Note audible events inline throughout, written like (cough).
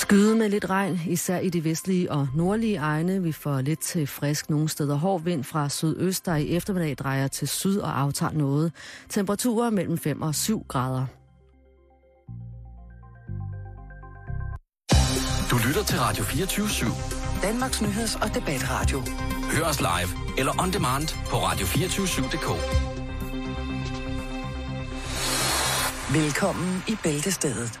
Skyde med lidt regn, især i de vestlige og nordlige egne. Vi får lidt til frisk nogle steder. Hård vind fra sydøst, der i eftermiddag drejer til syd og aftager noget. Temperaturer mellem 5 og 7 grader. Du lytter til Radio 24 /7. Danmarks nyheds- og debatradio. Hør os live eller on demand på radio247.dk. Velkommen i Bæltestedet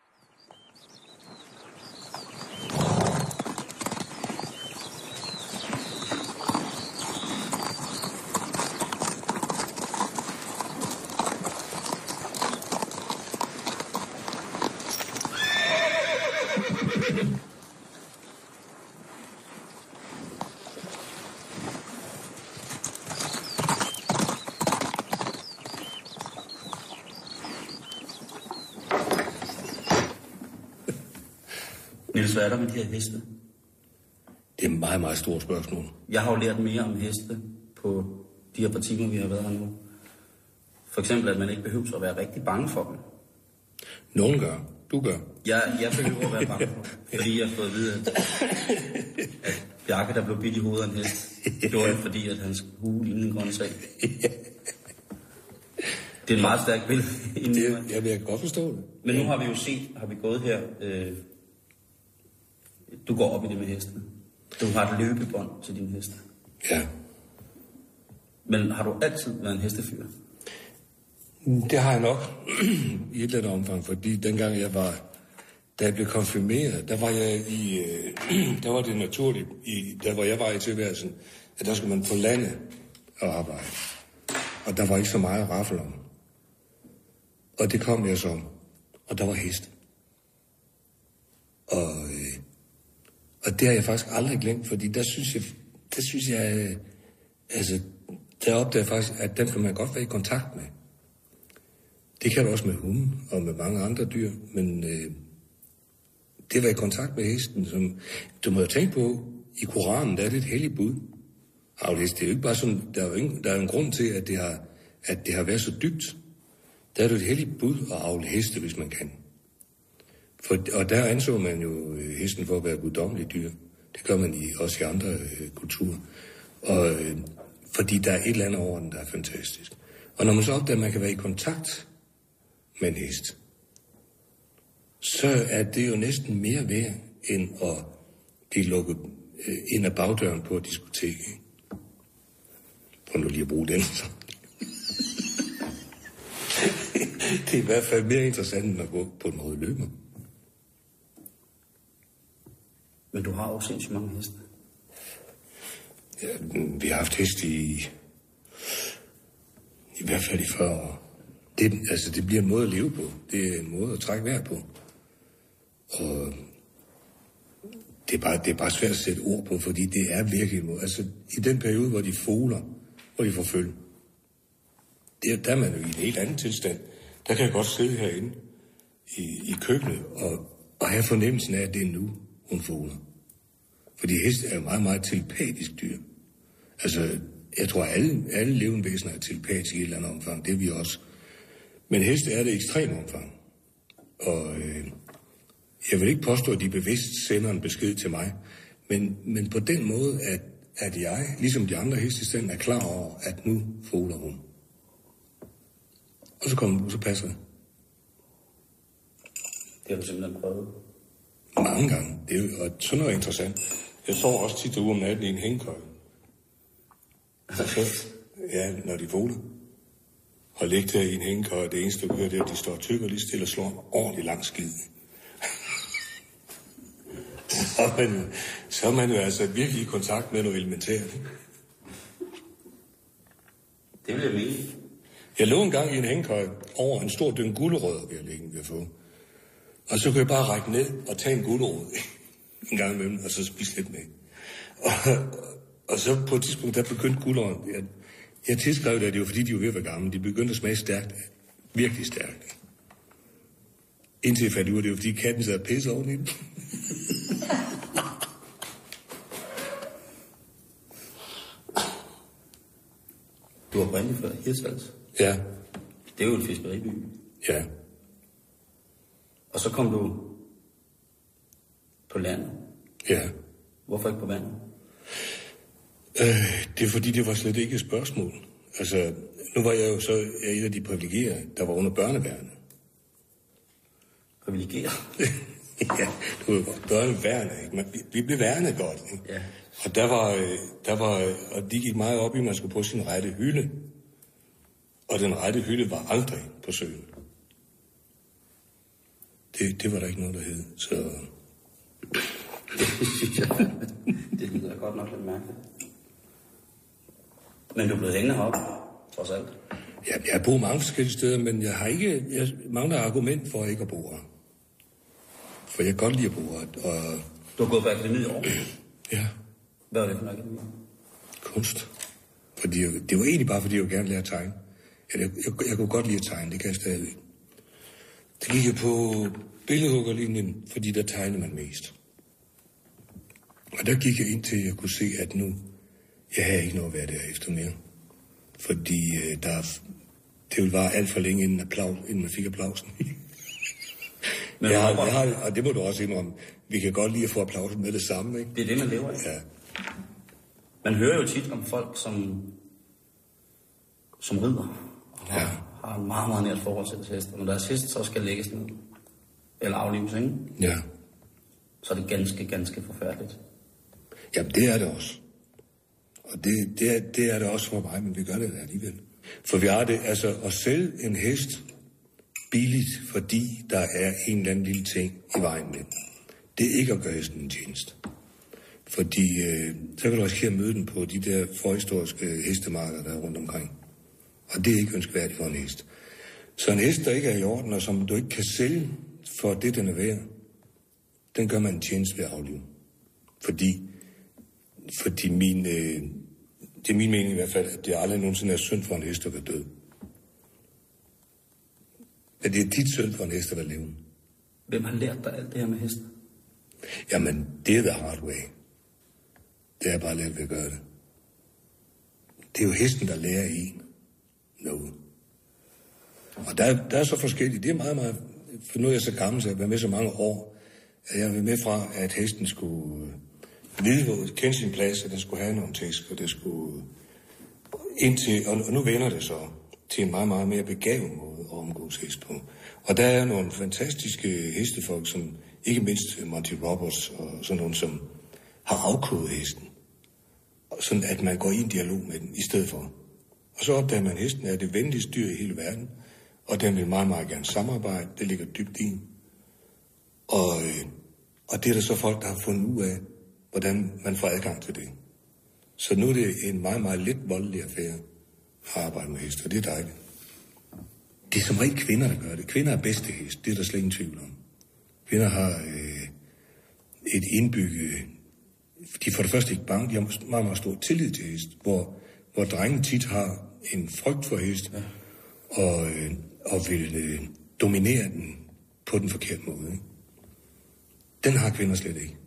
Er der med de her heste? Det er et meget, meget stort spørgsmål. Jeg har jo lært mere om heste på de her par timer, vi har været her nu. For eksempel, at man ikke behøver at være rigtig bange for dem. Nogen gør. Du gør. Jeg, jeg behøver at være bange for dem, fordi jeg har fået at vide, at, at Bjarke, der blev bidt i hovedet af en hest, gjorde det, fordi at hans hue lignede en grøn sag. Det er et meget stærkt billede. Det, jeg, kan godt forstå det. Men nu har vi jo set, har vi gået her, øh, du går op i det med hestene. Du har et løbebånd til din heste. Ja. Men har du altid været en hestefyr? Det har jeg nok (clears throat) i et eller andet omfang, fordi dengang jeg var, da jeg blev konfirmeret, der var jeg i, øh, (clears throat) der var det naturligt, i, der hvor jeg var i tilværelsen, at der skulle man på landet og arbejde. Og der var ikke så meget raffel om. Og det kom jeg så, og der var hest. Og, øh, og det har jeg faktisk aldrig glemt, fordi der synes jeg, der synes jeg, øh, altså, der opdager jeg faktisk, at dem kan man godt være i kontakt med. Det kan du også med hunde og med mange andre dyr, men øh, det at være i kontakt med hesten, som du må jo tænke på, i Koranen, der er det et helligt bud. Aflæst, det er jo ikke bare sådan, der er jo, ingen, der er jo en grund til, at det, har, at det har været så dybt. Der er det et helligt bud at afle heste, hvis man kan. For, og der anså man jo øh, hesten for at være guddommelig dyr. Det gør man i, også i andre øh, kulturer. Og, øh, fordi der er et eller andet over den, der er fantastisk. Og når man så opdager, at man kan være i kontakt med en hest, så er det jo næsten mere værd, end at blive lukket øh, ind ad bagdøren på et diskotek. ikke? Prøv nu lige at bruge den. Så. (laughs) det er i hvert fald mere interessant, end at gå på en måde løber. Men du har jo sindssygt mange heste. Ja, vi har haft heste i, i hvert fald i 40 år. Det, altså, det bliver en måde at leve på. Det er en måde at trække vejr på. Og det er, bare, det er bare svært at sætte ord på, fordi det er virkelig. Altså, i den periode, hvor de foler, hvor de får følge, det, der er man jo i en helt anden tilstand. Der kan jeg godt sidde herinde i, i køkkenet og, og have fornemmelsen af, at det er nu, hun foler. Fordi heste er jo meget, meget telepatisk dyr. Altså, jeg tror, at alle, alle levende væsener er telepatiske i et eller andet omfang. Det er vi også. Men heste er det i ekstrem omfang. Og øh, jeg vil ikke påstå, at de bevidst sender en besked til mig. Men, men på den måde, at, at jeg, ligesom de andre heste i er klar over, at nu fugler hun. Og så kommer hun, så passer det. Det har du simpelthen prøvet. Mange gange. Det er jo, og sådan noget er interessant. Jeg sover også tit ude om natten i en hængekøj. Ja, når de foler. Og ligge der i en hængekøj, det eneste du hører, det er, at de står tykker lige stille og slår en ordentlig lang skid. (laughs) så, er man, så er man jo altså virkelig i kontakt med noget elementært. Det vil jeg. Jeg lå en gang i en hængekøj over en stor dynge gulerødder, vi har liggende ved at få. Og så kunne jeg bare række ned og tage en gulerod (laughs) en gang imellem, og så spise lidt med. Og, og så på et tidspunkt, der begyndte gulerødden, jeg, jeg tilskrev det, at det var fordi, de var ved at være gamle. De begyndte at smage stærkt. Virkelig stærkt. Indtil jeg fandt ud af, det var fordi katten sad og pisse oven i den. (laughs) Du har oprindeligt fra Hirtshals. Ja, Det er jo en fiskeriby. ja. Og så kom du på landet. Ja. Hvorfor ikke på vandet? Øh, det er fordi, det var slet ikke et spørgsmål. Altså, nu var jeg jo så et af de privilegerede, der var under børneværnet. Privilegeret. (laughs) ja, du ved godt, børneværnet, ikke? Men vi, blev værnet godt, ikke? Ja. Og der var, øh, der var, øh, og de gik meget op i, at man skulle på sin rette hylde. Og den rette hylde var aldrig på søen. Det, det var der ikke noget, der hed. Så (laughs) det lyder godt nok lidt mærkeligt. Men du er blevet hængende heroppe, trods alt. ja, jeg har boet mange forskellige steder, men jeg har ikke, jeg mangler argument for ikke at bo her. For jeg kan godt lide at bo her. Og Du har gået på i år. (clears throat) ja, Hvad var det for en akademi? kunst. Fordi det var egentlig bare, fordi jeg gerne lære at tegne. Jeg, jeg, jeg, jeg kunne godt lide at tegne, det kan jeg stadigvæk. Det gik jeg på billedhuggerlinjen, fordi der tegnede man mest. Og der gik jeg ind til, at jeg kunne se, at nu, jeg havde ikke noget at være der efter mere. Fordi øh, der, det ville være alt for længe, inden, applaus, inden man fik applausen. (laughs) Men jeg, har, jeg har, og det må du også indrømme, vi kan godt lide at få applausen med det samme, ikke? Det er det, man lever af. Ja. Man hører jo tit om folk, som, som rider. Ja. Har, en meget, meget nært forhold til deres hest. Og når deres hest så skal lægges ned, eller aflives, ikke? Ja. så er det ganske, ganske forfærdeligt. Jamen, det er det også. Og det, det, er, det er det også for mig, men vi gør det alligevel. For vi har det, altså at sælge en hest billigt, fordi der er en eller anden lille ting i vejen med den. Det er ikke at gøre hesten en tjeneste. Fordi øh, så kan du risikere at møde den på de der forhistoriske hestemarkeder, der er rundt omkring. Og det er ikke ønskværdigt for en hest. Så en hest, der ikke er i orden, og som du ikke kan sælge for det, den er værd, den gør man en tjeneste ved at aflive. Fordi fordi min, øh, det er min mening i hvert fald, at det aldrig nogensinde er synd for en hest at være død. At det er dit synd for en hest at være levende. Hvem har lært dig alt det her med hesten? Jamen, det er the hard way. Det er bare let ved at gøre det. Det er jo hesten, der lærer en noget. Og der, der er så forskelligt. Det er meget, meget... For nu er jeg så gammel, så jeg har været med så mange år, at jeg har været med fra, at hesten skulle øh, vide, hvor, kende sin plads, at den skulle have nogle tæsk, og det skulle øh, indtil, og, og nu vender det så til en meget, meget mere begavet måde at omgås hest på. Og der er nogle fantastiske hestefolk, som ikke mindst Monty Roberts og sådan nogen, som har afkodet hesten. Og Sådan at man går i en dialog med den i stedet for. Og så opdager man, at hesten er det venligste dyr i hele verden, og den vil meget, meget gerne samarbejde. Det ligger dybt i. Og, øh, og det er der så folk, der har fundet ud af, hvordan man får adgang til det. Så nu er det en meget, meget lidt voldelig affære at arbejde med heste, og det er dejligt. Det er som regel kvinder, der gør det. Kvinder er bedste hest, det er der slet ingen tvivl om. Kvinder har øh, et indbygget... De er for det første ikke bange, de har meget, meget stor tillid til hest, hvor, hvor drenge tit har en frygt for hest, ja. og, øh, og vil øh, dominere den på den forkerte måde. Ikke? Den har kvinder slet ikke.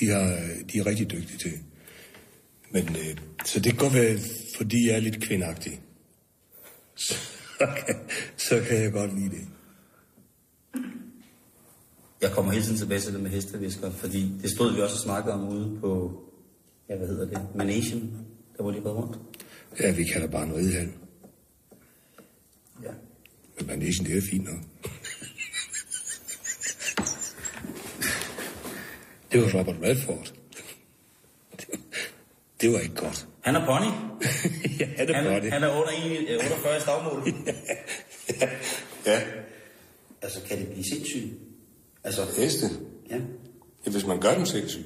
De, har, de er rigtig dygtige til. Men, øh, så det kan godt være, fordi jeg er lidt kvindagtig. (laughs) Så kan, så kan jeg godt lide det. Jeg kommer hele tiden tilbage til det med hestevisker, fordi det stod vi også og snakkede om ude på, ja, hvad hedder det, Managen, der hvor de var rundt. Ja, vi kalder bare en ridehal. Ja. Men Manation, det er fint nok. det var Robert Redford. Det var, ikke godt. Han er pony. ja, Han, var det. han er under en- øh, 48 i stavmål. Ja, altså, kan det blive sindssygt? Altså, heste. ja. Ja, hvis man gør dem sindssyge.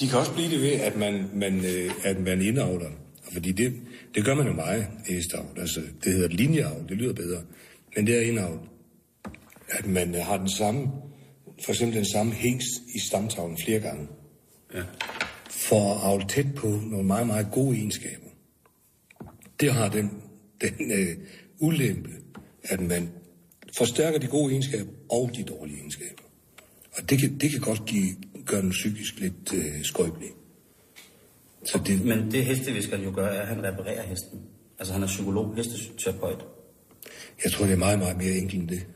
De kan også blive det ved, at man, man, øh, at man indavler. Fordi det, det gør man jo meget i hesteavl. Altså, det hedder linjeavl, det lyder bedre. Men det er indavl. At man øh, har den samme, for eksempel den samme hængst i stamtavlen flere gange. ja. For at avle tæt på nogle meget, meget gode egenskaber. Det har den, (laughs) den øh, ulempe, at man forstærker de gode egenskaber og de dårlige egenskaber. Og det kan, det kan godt give, gøre den psykisk lidt øh, skrøbelig. Så det, Men det hesteviskeren jo gør, er, at han reparerer hesten. Altså, han er psykolog, hesteterapeut. jeg tror, det er meget, meget mere enkelt end det.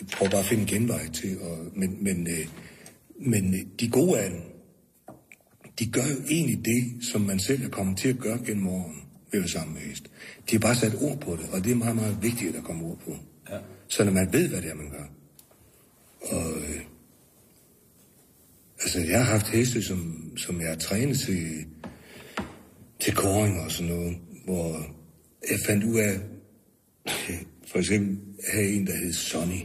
de prøver bare at finde en genvej til. Og, men, men, øh, men øh, de gode af dem, de gør jo egentlig det, som man selv er kommet til at gøre gennem årene ved at sammen med hest. De har bare sat ord på det, og det er meget, meget vigtigt, at der kommer ord på. Ja. Så når man ved, hvad det er, man gør. Og, øh, altså, jeg har haft heste, som, som jeg har trænet til, til koring og sådan noget, hvor jeg fandt ud af, (laughs) for eksempel have en, der hed Sonny.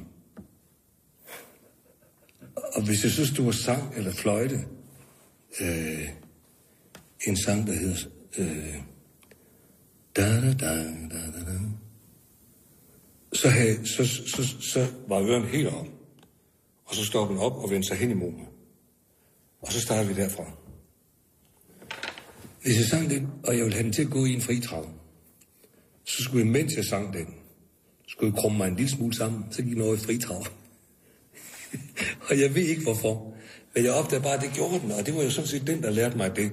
Og hvis jeg så stod og sang eller fløjte, øh, en sang, der hedder øh, da, da, da, da, da, da. Så, havde, så, så, så var øren helt om. Og så stoppede den op og vendte sig hen imod mig. Og så starter vi derfra. Hvis jeg sang den, og jeg ville have den til at gå i en fritrav, så skulle jeg, mens jeg sang den, skulle jeg krumme mig en lille smule sammen, så gik den over i fritrav. (laughs) og jeg ved ikke hvorfor. Men jeg opdagede bare, at det gjorde den, og det var jo sådan set den, der lærte mig det.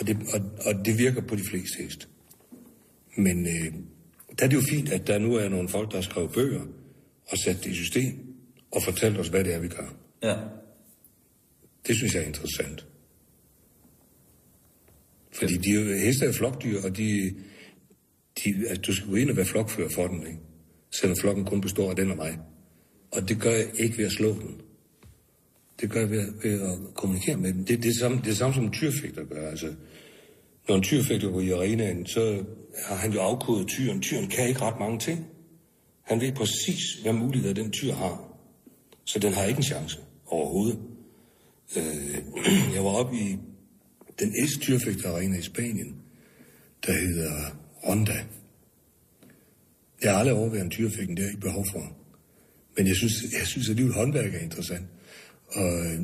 Og det, og, og det virker på de fleste heste. Men øh, der er det jo fint, at der nu er nogle folk, der har skrevet bøger og sat det i system og fortalt os, hvad det er, vi gør. Ja. Det synes jeg er interessant. Fordi de er jo, heste er flokdyr, og de, de, altså, du skal gå ind og være flokfører for den, ikke? selvom flokken kun består af den og mig. Og det gør jeg ikke ved at slå den. Det gør jeg ved, ved at kommunikere med dem. Det, det, er samme, det er samme som en tyrfægter gør. Altså, når en tyrfægter går i arenaen, så har han jo afkodet tyren. Tyren kan ikke ret mange ting. Han ved præcis, hvad muligheder den tyr har. Så den har ikke en chance overhovedet. Øh, (clears throat) jeg var oppe i den ældste tyrfægterarena i Spanien, der hedder Ronda. Jeg har aldrig overværet en tyrfægten, det har jeg ikke behov for. Men jeg synes, jeg synes at livet håndværk er interessant. Og øh,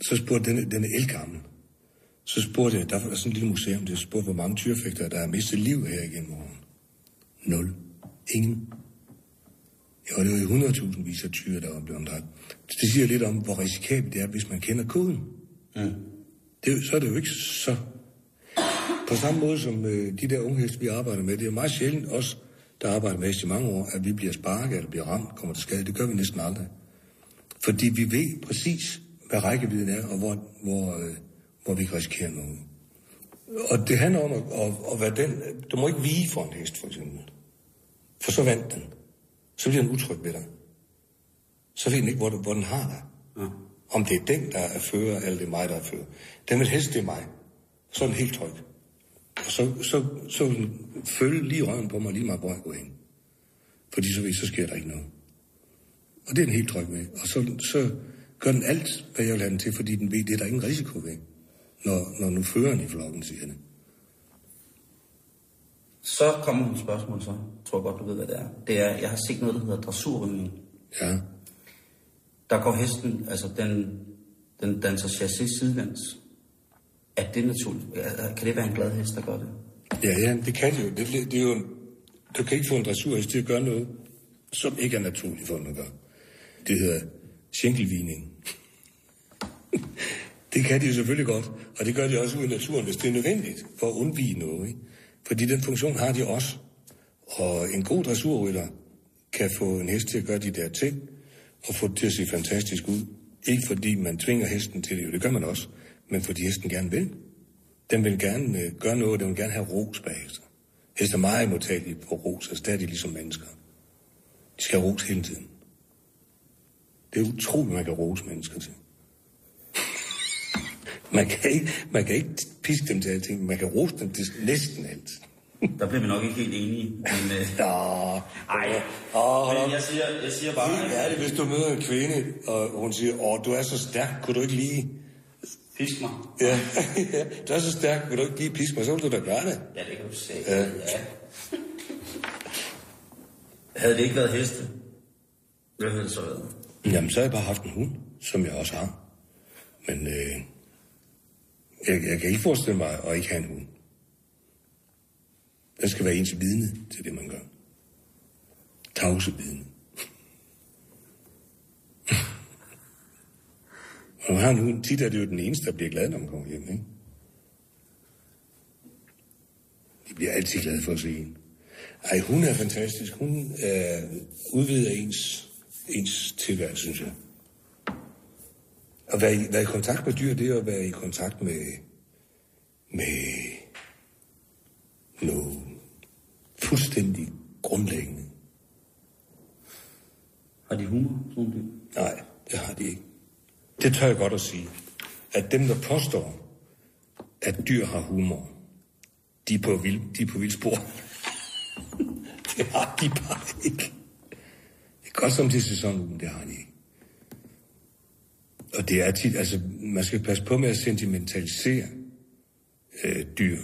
så spurgte denne, denne elgammel, så spurgte jeg, der var sådan et lille museum, der spurgte, hvor mange tyrefægter, der har mistet liv her igennem morgen. Nul. Ingen. Ja, det var jo 100.000 vis af tyre, der var blevet dræbt. Det siger lidt om, hvor risikabelt det er, hvis man kender koden. Mm. Det, så er det jo ikke så... På samme måde som øh, de der unge heste, vi arbejder med, det er meget sjældent os, der arbejder med heste i mange år, at vi bliver sparket eller bliver ramt, kommer til skade. Det gør vi næsten aldrig. Fordi vi ved præcis, hvad rækkevidden er, og hvor, hvor, øh, hvor vi kan risikere noget. Og det handler om at, at, at være den... Du må ikke vige for en hest, for eksempel. For så vandt den. Så bliver den utryg ved dig. Så ved den ikke, hvor, hvor den har dig. Ja. Om det er den, der er fører, eller det er mig, der er fører. Den vil helst, det er mig. Så er den helt tryg. Og så, så, så vil den følge lige røven på mig, lige meget hvor jeg går hen. Fordi så ved så sker der ikke noget. Og det er den helt tryg ved. Og så, så gør den alt, hvad jeg vil have den til, fordi den ved, det er der ingen risiko ved. Når, når nu føreren i flokken siger det. Så kommer nogle spørgsmål så. Jeg tror godt, du ved, hvad det er. Det er, jeg har set noget, der hedder dressurrygning. Ja. Der går hesten, altså den, den danser chassis sidelæns. Er det naturligt? Kan det være en glad hest, der gør det? Ja, ja, det kan det jo. Det, det er jo en, du kan ikke få en dressurhest til at gøre noget, som ikke er naturligt for den at gøre. Det hedder skænkelvigning. (laughs) det kan de jo selvfølgelig godt, og det gør de også ude i naturen, hvis det er nødvendigt for at undvige noget. Ikke? Fordi den funktion har de også. Og en god dressurrytter kan få en hest til at gøre de der ting, og få det til at se fantastisk ud. Ikke fordi man tvinger hesten til det, jo det gør man også, men fordi hesten gerne vil. Den vil gerne øh, gøre noget, den vil gerne have ros bagefter. Heste er meget modtagelige på ros, altså der er de ligesom mennesker. De skal have ros hele tiden. Det er utroligt, man kan rose mennesker til man, kan ikke, man kan ikke piske dem til alting, man kan rose dem til næsten alt. Der bliver vi nok ikke helt enige. Men, øh, (laughs) Ja, ej, Åh, men jeg siger, jeg siger bare... Helt ærligt, hvis du møder en kvinde, og hun siger, åh, du er så stærk, kunne du ikke lige... Pisk mig. Ja, ja, (laughs) du er så stærk, kunne du ikke lige piske mig, så vil du da gøre det. Ja, det kan du se. Ja. Ja. Havde det ikke været heste, hvad havde det så været? Jamen, så har jeg bare haft en hund, som jeg også har. Men øh, jeg, jeg kan ikke forestille mig at ikke have en hund. Der skal være ens vidne til det, man gør. Tavse vidne. (laughs) Og når man har en hund, tit er det jo den eneste, der bliver glad, når man kommer hjem, ikke? De bliver altid glade for at se en. Ej, hun er fantastisk. Hun øh, udvider ens ens tilværelse, synes jeg. At være i, være i kontakt med dyr, det er at være i kontakt med, med noget fuldstændig grundlæggende. Har de humor, sådan dyr? Nej, det har de ikke. Det tør jeg godt at sige. At dem, der påstår, at dyr har humor, de er på, vild, de er på vildspor. (laughs) det har de bare ikke. Det er godt som til sæsonen, det har. Og det er tit, altså, man skal passe på med at sentimentalisere øh, dyr.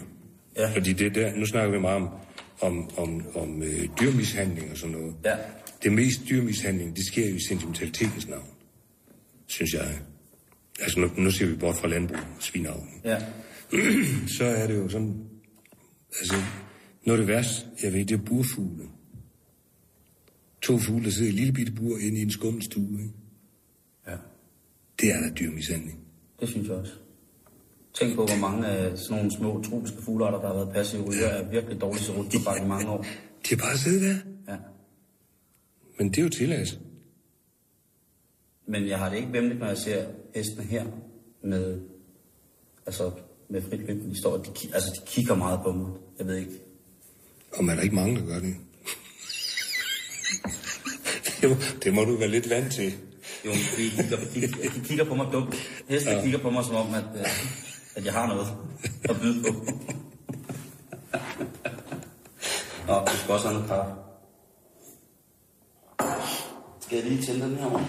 Ja. Fordi det der, nu snakker vi meget om, om, om, om øh, dyrmishandling og sådan noget. Ja. Det mest dyrmishandling, det sker jo i sentimentalitetens navn, synes jeg. Altså nu, nu ser vi bort fra landbrug og svinavlen. Ja. (clears throat) Så er det jo sådan, altså noget af det værste, jeg ved, det er burfugle. To fugle, der sidder i et lille bitte bur inde i en skummelstue, ikke? Ja. Det er da dyrmishandling. Det synes jeg også. Tænk på, hvor mange af sådan nogle små tropiske fuglearter, der har været passive ryger, er virkelig dårligt til rutobak i mange år. De har bare siddet der. Ja. Men det er jo tilladt. Men jeg har det ikke vemmeligt, når jeg ser hestene her med, altså med frit løb. De står, de, altså, de kigger meget på mig. Jeg ved ikke. Og man er ikke mange, der gør det. (laughs) det, må, det må du være lidt vant til. Jo, de kigger, de, de kigger på mig dumt. Hestene ja. kigger på mig som om, at, øh, at jeg har noget at byde på. Nå, du skal også have noget kaffe. Skal jeg lige tænde den her over?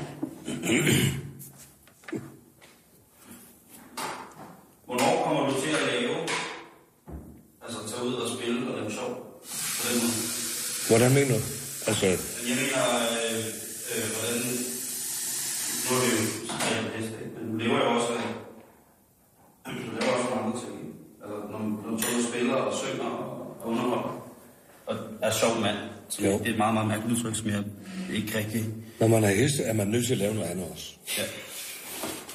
Hvornår kommer du til at lave? Altså tage ud og spille og lave sjov? På den måde. Hvordan mener du? Altså, Jeg mener, øh, øh, hvordan... Nu er det jo sådan en hest, ikke? men du lever jo også af... Du laver også nogle andre ting. Altså, når, når du spiller og synger og, og underholder. Og er sjov mand. Så Jo. det er et meget, meget mærkeligt udtryk, som jeg ikke rigtig... når man er heste, er man nødt til at lave noget andet også. Ja.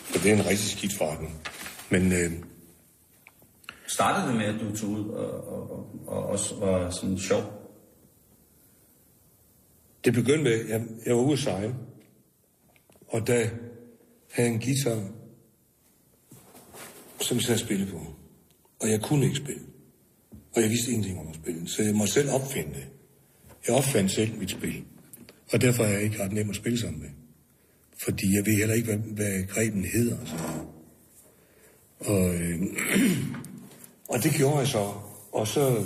For det er en rigtig skidt forretning. Men øh, Startede det med, at du tog ud og, og, og, og også var sådan sjov? det begyndte med, at jeg, jeg var ude at sejle. Og der havde en guitar, som jeg sad spille på. Og jeg kunne ikke spille. Og jeg vidste ingenting om at spille. Så jeg måtte selv opfinde det. Jeg opfandt selv mit spil. Og derfor er jeg ikke ret nem at spille sammen med. Fordi jeg ved heller ikke, hvad, hvad greben hedder. og. Og, øh, (clears throat) og det gjorde jeg så. Og så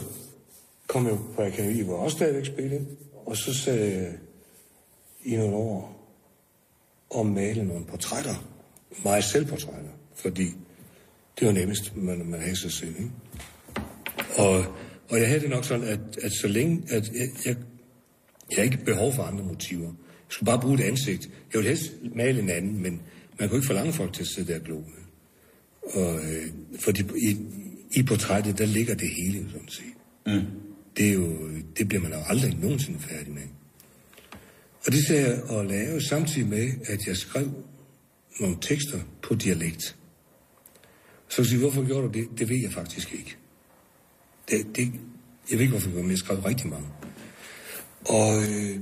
kom jeg på akademi, hvor jeg også stadigvæk spillede. Og så sagde jeg i nogle år og malede nogle portrætter. Meget selvportrætter. Fordi det var nemmest, man, man havde sig selv. Ikke? Og, og jeg havde det nok sådan, at, at så længe, at jeg, jeg, jeg ikke behov for andre motiver. Jeg skulle bare bruge et ansigt. Jeg ville helst male en anden, men man kunne ikke forlange folk til at sidde der og glo. Og, øh, fordi i, i portrættet, der ligger det hele, sådan set. Mm. Det, er jo, det bliver man jo aldrig nogensinde færdig med. Og det sagde jeg at lave samtidig med, at jeg skrev nogle tekster på dialekt. Så vil sige, hvorfor gjorde du det? Det ved jeg faktisk ikke. Det, det, jeg ved ikke, hvorfor jeg gjorde, men jeg skrev rigtig mange. Og øh,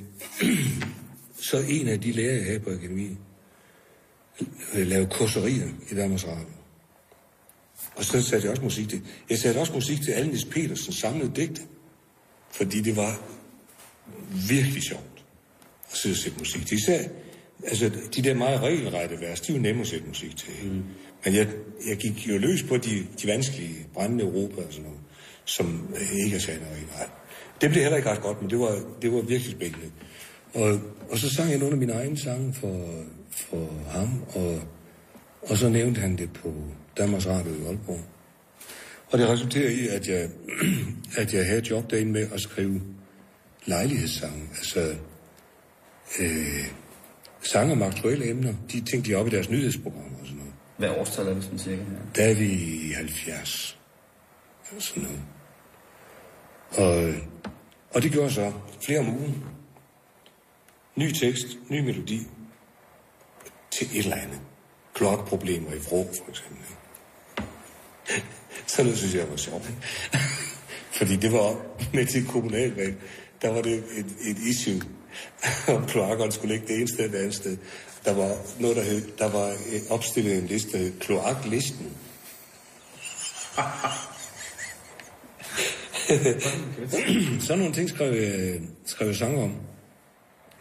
(clears throat) så en af de lærere, jeg havde på akademiet, øh, lavede kurserier i Danmarks Radio. Og så satte jeg også musik til. Jeg satte også musik til Alnis Petersen samlede digte. Fordi det var virkelig sjovt at sidde og sætte musik til. Især, altså, de der meget regelrette vers, de er jo nemme at sætte musik til. Mm. Men jeg, jeg gik jo løs på de, de vanskelige brændende Europa og sådan noget, som øh, ikke er særlig regelret. Det blev heller ikke ret godt, men det var, det var virkelig spændende. Og, og så sang jeg nogle af mine egne sange for, for ham, og, og så nævnte han det på Danmarks Radio i Aalborg. Og det resulterede i, at jeg, (clears throat) at jeg havde job derinde med at skrive lejlighedssange. Altså øh, sange om aktuelle emner. De ting, de er oppe i deres nyhedsprogrammer og sådan noget. Hvad årstal er det sådan cirka? her? Der er vi i 70. Eller sådan noget. Og, og det gjorde så flere om ugen. Ny tekst, ny melodi til et eller andet. Klokproblemer i vrå, for eksempel. (laughs) Sådan noget synes jeg var sjovt. (laughs) Fordi det var med til kommunalvalg, der var det et, et issue, (laughs) om kloakkerne skulle ligge det ene sted eller det andet sted. Der var noget, der hed, der var øh, opstillet en liste, der hed kloaklisten. (laughs) Sådan nogle ting skrev jeg, skrev jeg sang om.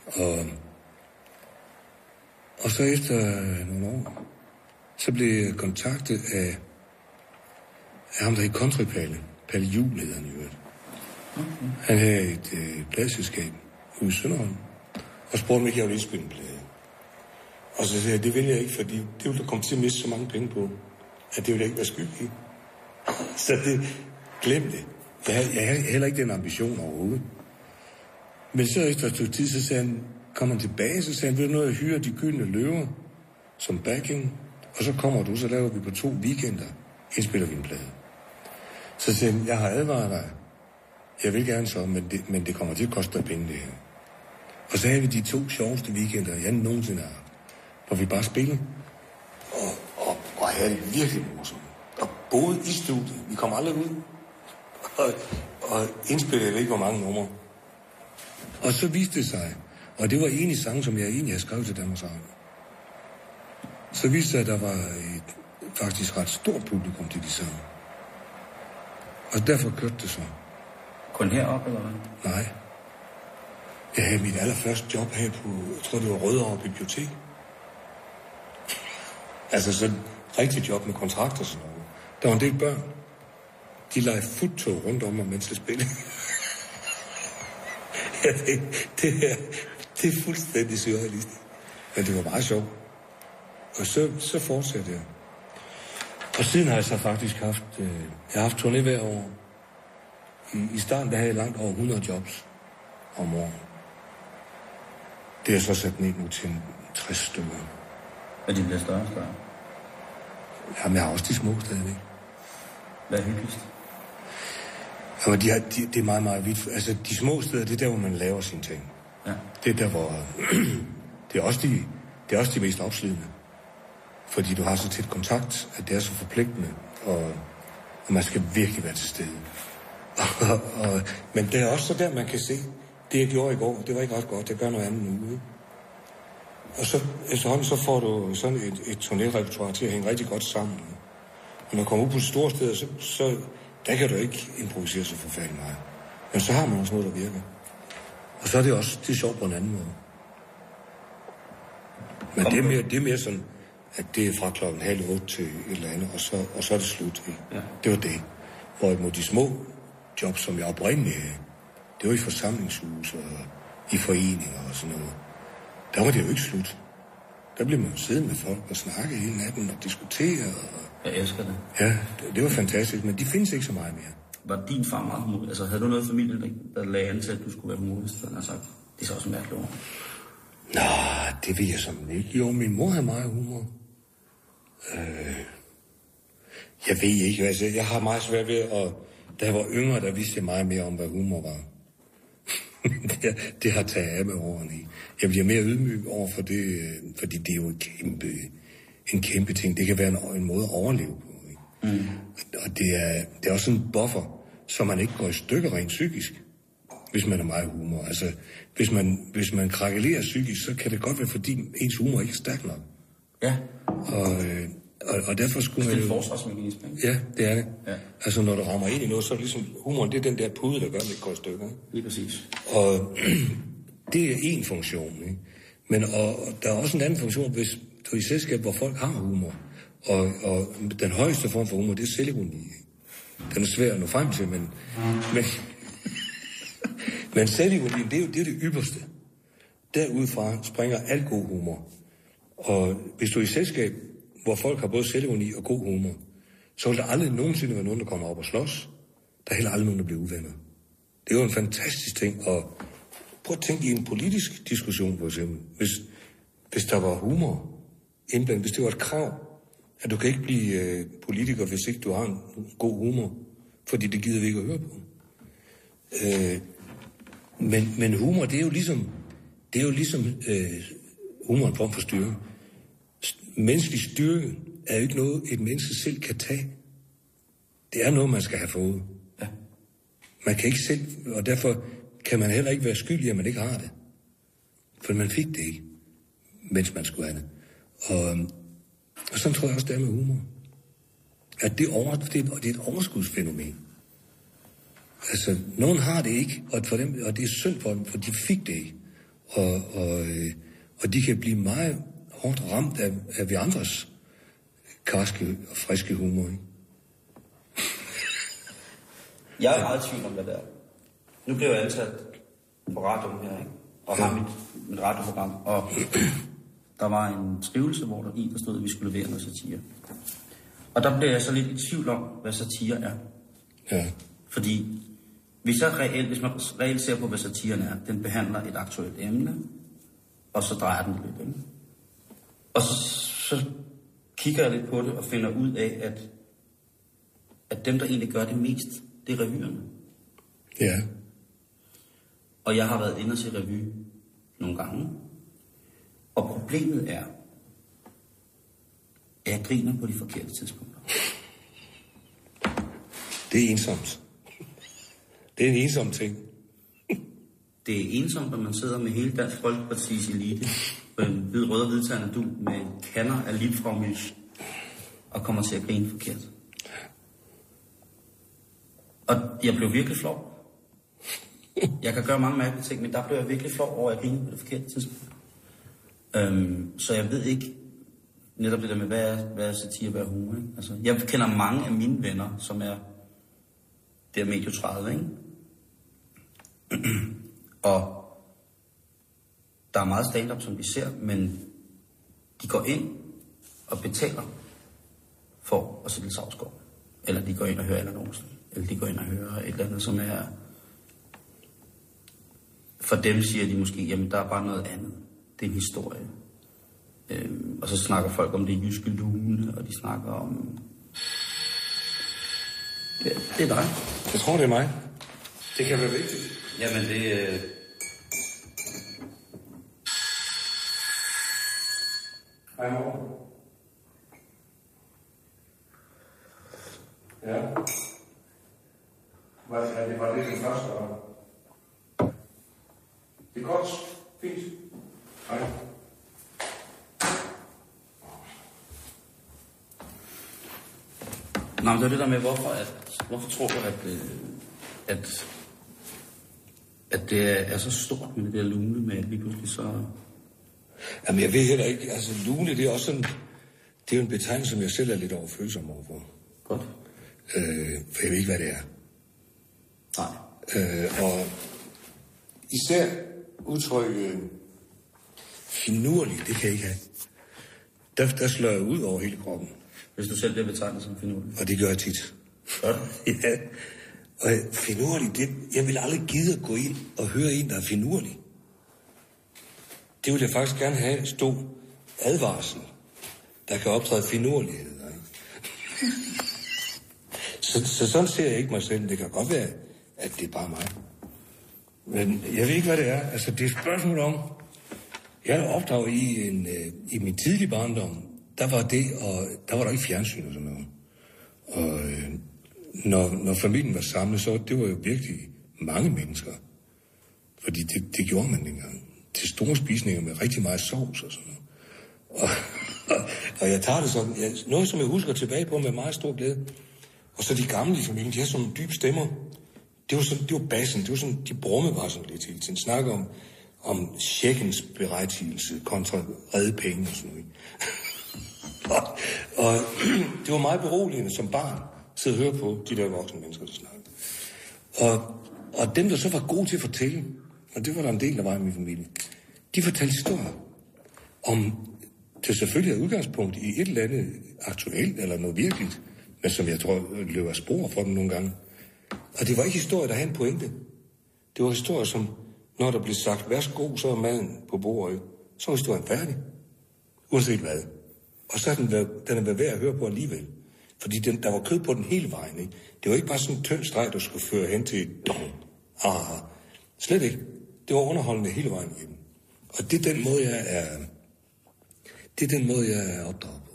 Og, og så efter nogle år, så blev jeg kontaktet af, af ham, der hed Country Palle. Palle Jul hedder han i øvrigt. Han havde et øh, pladselskab ude i Sønderholm, og spurgte mig, om jeg ville indspille en plade. Og så sagde jeg, det vil jeg ikke, fordi det ville der komme til at miste så mange penge på, at det ville jeg ikke være skyld i. (laughs) Så det, glem det. Jeg havde, jeg havde heller ikke den ambition overhovedet. Men så efter et stykke tid, så sagde han, kom han tilbage, så sagde han, vil du noget at hyre de gyldne løver som backing? Og så kommer du, så laver vi på to weekender, indspiller vi en plade. Så sagde han, jeg har advaret dig. Jeg vil gerne så, men det, men det kommer til at koste dig penge, det her. Og så havde vi de to sjoveste weekender, jeg nogensinde har haft, hvor vi bare spillede. Og, og, og havde det virkelig morsomt. Og boede i studiet. Vi kom aldrig ud. Og, og indspillede ikke hvor mange numre. Og så viste det sig, og det var en i sang, som jeg egentlig havde skrevet til Danmarks Radio. Så viste det sig, at der var et faktisk ret stort publikum til de sange. Og derfor kørte det så. Kun herop, eller hvad? Nej. Jeg havde mit allerførste job her på, jeg tror det var Rødovre Bibliotek. Altså sådan et rigtigt job med kontrakter og sådan noget. Der var en del børn. De legede futtog rundt om mig, mens jeg spillede. (laughs) ja, det, det, er, det er fuldstændig surrealistisk. Men det var meget sjovt. Og så, så fortsatte jeg. Og siden har jeg så faktisk haft, øh, jeg har haft turné hver år. I, I starten der havde jeg langt over 100 jobs om året. Det er så sat ned nu til en 60 stykker. Og de bliver større og større. Jamen, jeg har også de små stadigvæk. Hvad er hyggeligst? Jamen, de har, de, det er meget, meget vidt. Altså, de små steder, det er der, hvor man laver sine ting. Ja. Det er der, hvor... (clears throat) det, er også de, det er også de mest opslidende. Fordi du har så tæt kontakt, at det er så forpligtende, og, og man skal virkelig være til stede. (laughs) og, og, men det er også så der, man kan se, det jeg gjorde i går, det var ikke ret godt, jeg gør noget andet nu. Ikke? Og så efterhånden så får du sådan et, et turnérepertoire til at hænge rigtig godt sammen. Når man kommer ud på store steder, så, så der kan du ikke improvisere så forfærdeligt meget. Men så har man også noget, der virker. Og så er det også det er sjovt på en anden måde. Men det er, mere, det er mere sådan, at det er fra klokken halv otte til et eller andet, og så, og så er det slut. Ikke? Ja. Det var det. Hvorimod de små jobs, som jeg oprindeligt havde, det var i forsamlingshus og i foreninger og sådan noget. Der var det jo ikke slut. Der blev man jo siddende med folk og snakke hele natten og diskutere. Og, Jeg elsker det. ja, det, det var fantastisk, men de findes ikke så meget mere. Var din far meget humor? Altså, havde du noget familie, der, der lagde an til, at du skulle være humorist? Han har sagt, det er så også mærkeligt ord. Nå, det ved jeg som ikke. Jo, min mor har meget humor. Øh, jeg ved ikke, altså, jeg har meget svært ved at... Da jeg var yngre, der vidste jeg meget mere om, hvad humor var. (laughs) det, det har taget af med årene. Jeg bliver mere ydmyg over for det, øh, fordi det er jo en kæmpe, en kæmpe ting. Det kan være en, en måde at overleve på. Ikke? Mm. Og det er, det er også en buffer, så man ikke går i stykker rent psykisk hvis man er meget humor. Altså, hvis man, hvis man krakelerer psykisk, så kan det godt være, fordi ens humor ikke er stærk nok. Ja. Og, øh, og, og derfor skulle Det er man en forsvarsmekanisme, ikke? Ja, det er det. Ja. Altså, når du rammer ind i noget, så er det ligesom... Humoren, det er den der pude, der gør, at det går stykker. Ikke? Lige præcis. Og (clears throat) det er en funktion. Ikke? Men og, der er også en anden funktion, hvis du er i selskab, hvor folk har humor. Og, og den højeste form for humor, det er selvironi. Den er svær at nå frem til, men... men (laughs) men selvironi, det er jo det, er det ypperste. Derudfra springer al god humor. Og hvis du er i selskab, hvor folk har både selvironi og god humor, så vil der aldrig nogensinde være nogen, der kommer op og slås. Der er heller aldrig nogen, der bliver uvenner. Det er jo en fantastisk ting. Og prøv at tænke i en politisk diskussion, for eksempel. Hvis, hvis der var humor indblandet, hvis det var et krav, at du kan ikke blive øh, politiker, hvis ikke du har en god humor, fordi det gider vi ikke at høre på. Øh, men, men humor, det er jo ligesom, det er jo ligesom øh, humor en form for styring. Menneskelig styrke er jo ikke noget, et menneske selv kan tage. Det er noget, man skal have fået. Ja. Man kan ikke selv, og derfor kan man heller ikke være skyldig, at man ikke har det. For man fik det ikke, mens man skulle have det. Og, øhm, og sådan tror jeg også, det er med humor. At det, over, det, det er et overskudsfænomen. Altså, nogen har det ikke, og, for dem, og det er synd for dem, for de fik det ikke. Og, og, øh, og de kan blive meget hårdt ramt af, af vi andres karske og friske humor. Ikke? (laughs) Jeg er meget i tvivl om, det er. Nu bliver jeg ansat på radioen her, ikke? Og har mit, mit radioprogram. Og (clears throat) der var en skrivelse, hvor der i, der stod, at vi skulle levere noget satire. Og der bliver jeg så lidt i tvivl om, hvad satire er. Ja. Fordi hvis, jeg reelt, hvis man reelt ser på, hvad satiren er, den behandler et aktuelt emne, og så drejer den lidt. Ikke? Og så, så kigger jeg lidt på det og finder ud af, at, at dem, der egentlig gør det mest, det er revyerne. Ja. Og jeg har været inde til revy nogle gange. Og problemet er, at jeg griner på de forkerte tidspunkter. Det er ensomt. Det er en ensom ting. Det er ensomt, når man sidder med hele Dansk Folkeparti's elite Øh, på hvid, rød og hvidtagende du med kanner af Liebfraumilch og kommer til at grine forkert. Og jeg blev virkelig flov. Jeg kan gøre mange mærkelige ting, men der blev jeg virkelig flov over, at jeg grinede på det forkerte tidspunkt. Øhm, så jeg ved ikke netop det der med, hvad er, hvad er satire, hvad er humor. Ikke? Altså, jeg kender mange af mine venner, som er der er medio 30, ikke? (clears throat) og der er meget stand-up, som vi ser, men de går ind og betaler for at sætte lidt savskov. Eller de går ind og hører Allan Olsen. Eller de går ind og hører et eller andet, som er... For dem siger de måske, jamen der er bare noget andet. Det er en historie. Øhm, og så snakker folk om det jyske lune, og de snakker om... Det, det er dig. Jeg tror, det er mig. Det kan være vigtigt. Jamen det... Øh... Hej, mor. Ja. Var, er det, var det den første? Eller? Det er godt. Fint. Hej. Nå, men det er det der med, hvorfor, at, hvorfor tror du, at, øh, at, at det er så stort med det der lune med, at lige pludselig så... Jamen, jeg ved heller ikke. Altså, lune, det er også sådan... Det er jo en betegnelse, som jeg selv er lidt overfølsom overfor. Godt. Øh, for jeg ved ikke, hvad det er. Nej. Øh, og især udtrykket finurlig, det kan jeg ikke have. Der, der slår jeg ud over hele kroppen, Hvis du selv bliver betegnet som finurlig. og det gør jeg tit. Godt. ja. Og finurlig, det, jeg vil aldrig gide at gå ind og høre en, der er finurlig. Det vil jeg faktisk gerne have stå advarsel, der kan optræde finurlighed. Ikke? (laughs) så, så sådan ser jeg ikke mig selv. Det kan godt være, at det er bare mig. Men jeg ved ikke, hvad det er. Altså, det er et spørgsmål om... Jeg er opdraget i, en, øh, i min tidlige barndom, der var det, og der var der ikke fjernsyn og sådan noget. Og øh, når, når familien var samlet, så det var jo virkelig mange mennesker. Fordi det, det gjorde man dengang. Til store spisninger med rigtig meget sovs og sådan noget. Og, og, (laughs) og jeg tager det som, jeg, noget som jeg husker tilbage på med meget stor glæde. Og så de gamle i familien, de har sådan nogle dybe stemmer. Det var, sådan, det var bassen, det var sådan, de brummede bare sådan lidt hele tiden. Snakker om, om tjekkens berettigelse kontra redde penge og sådan noget. (laughs) og, og (clears throat) det var meget beroligende som barn, sidde og høre på de der voksne mennesker, der snakkede. Og, og dem, der så var gode til at fortælle, og det var der en del, der var i min familie, de fortalte historier om, det selvfølgelig er udgangspunkt i et eller andet aktuelt eller noget virkeligt, men som jeg tror løber spor for dem nogle gange. Og det var ikke historier, der havde en pointe. Det var historier, som, når der blev sagt, værsgo, så er maden på bordet, så er historien færdig. Uanset hvad. Og så er den, været, den er været værd at høre på alligevel. Fordi den, der var kød på den hele vejen. Ikke? Det var ikke bare sådan en tynd streg, du skulle føre hen til et dong. Ah, slet ikke. Det var underholdende hele vejen igennem. Og det er den måde, jeg er... Det er den måde, jeg er opdraget på.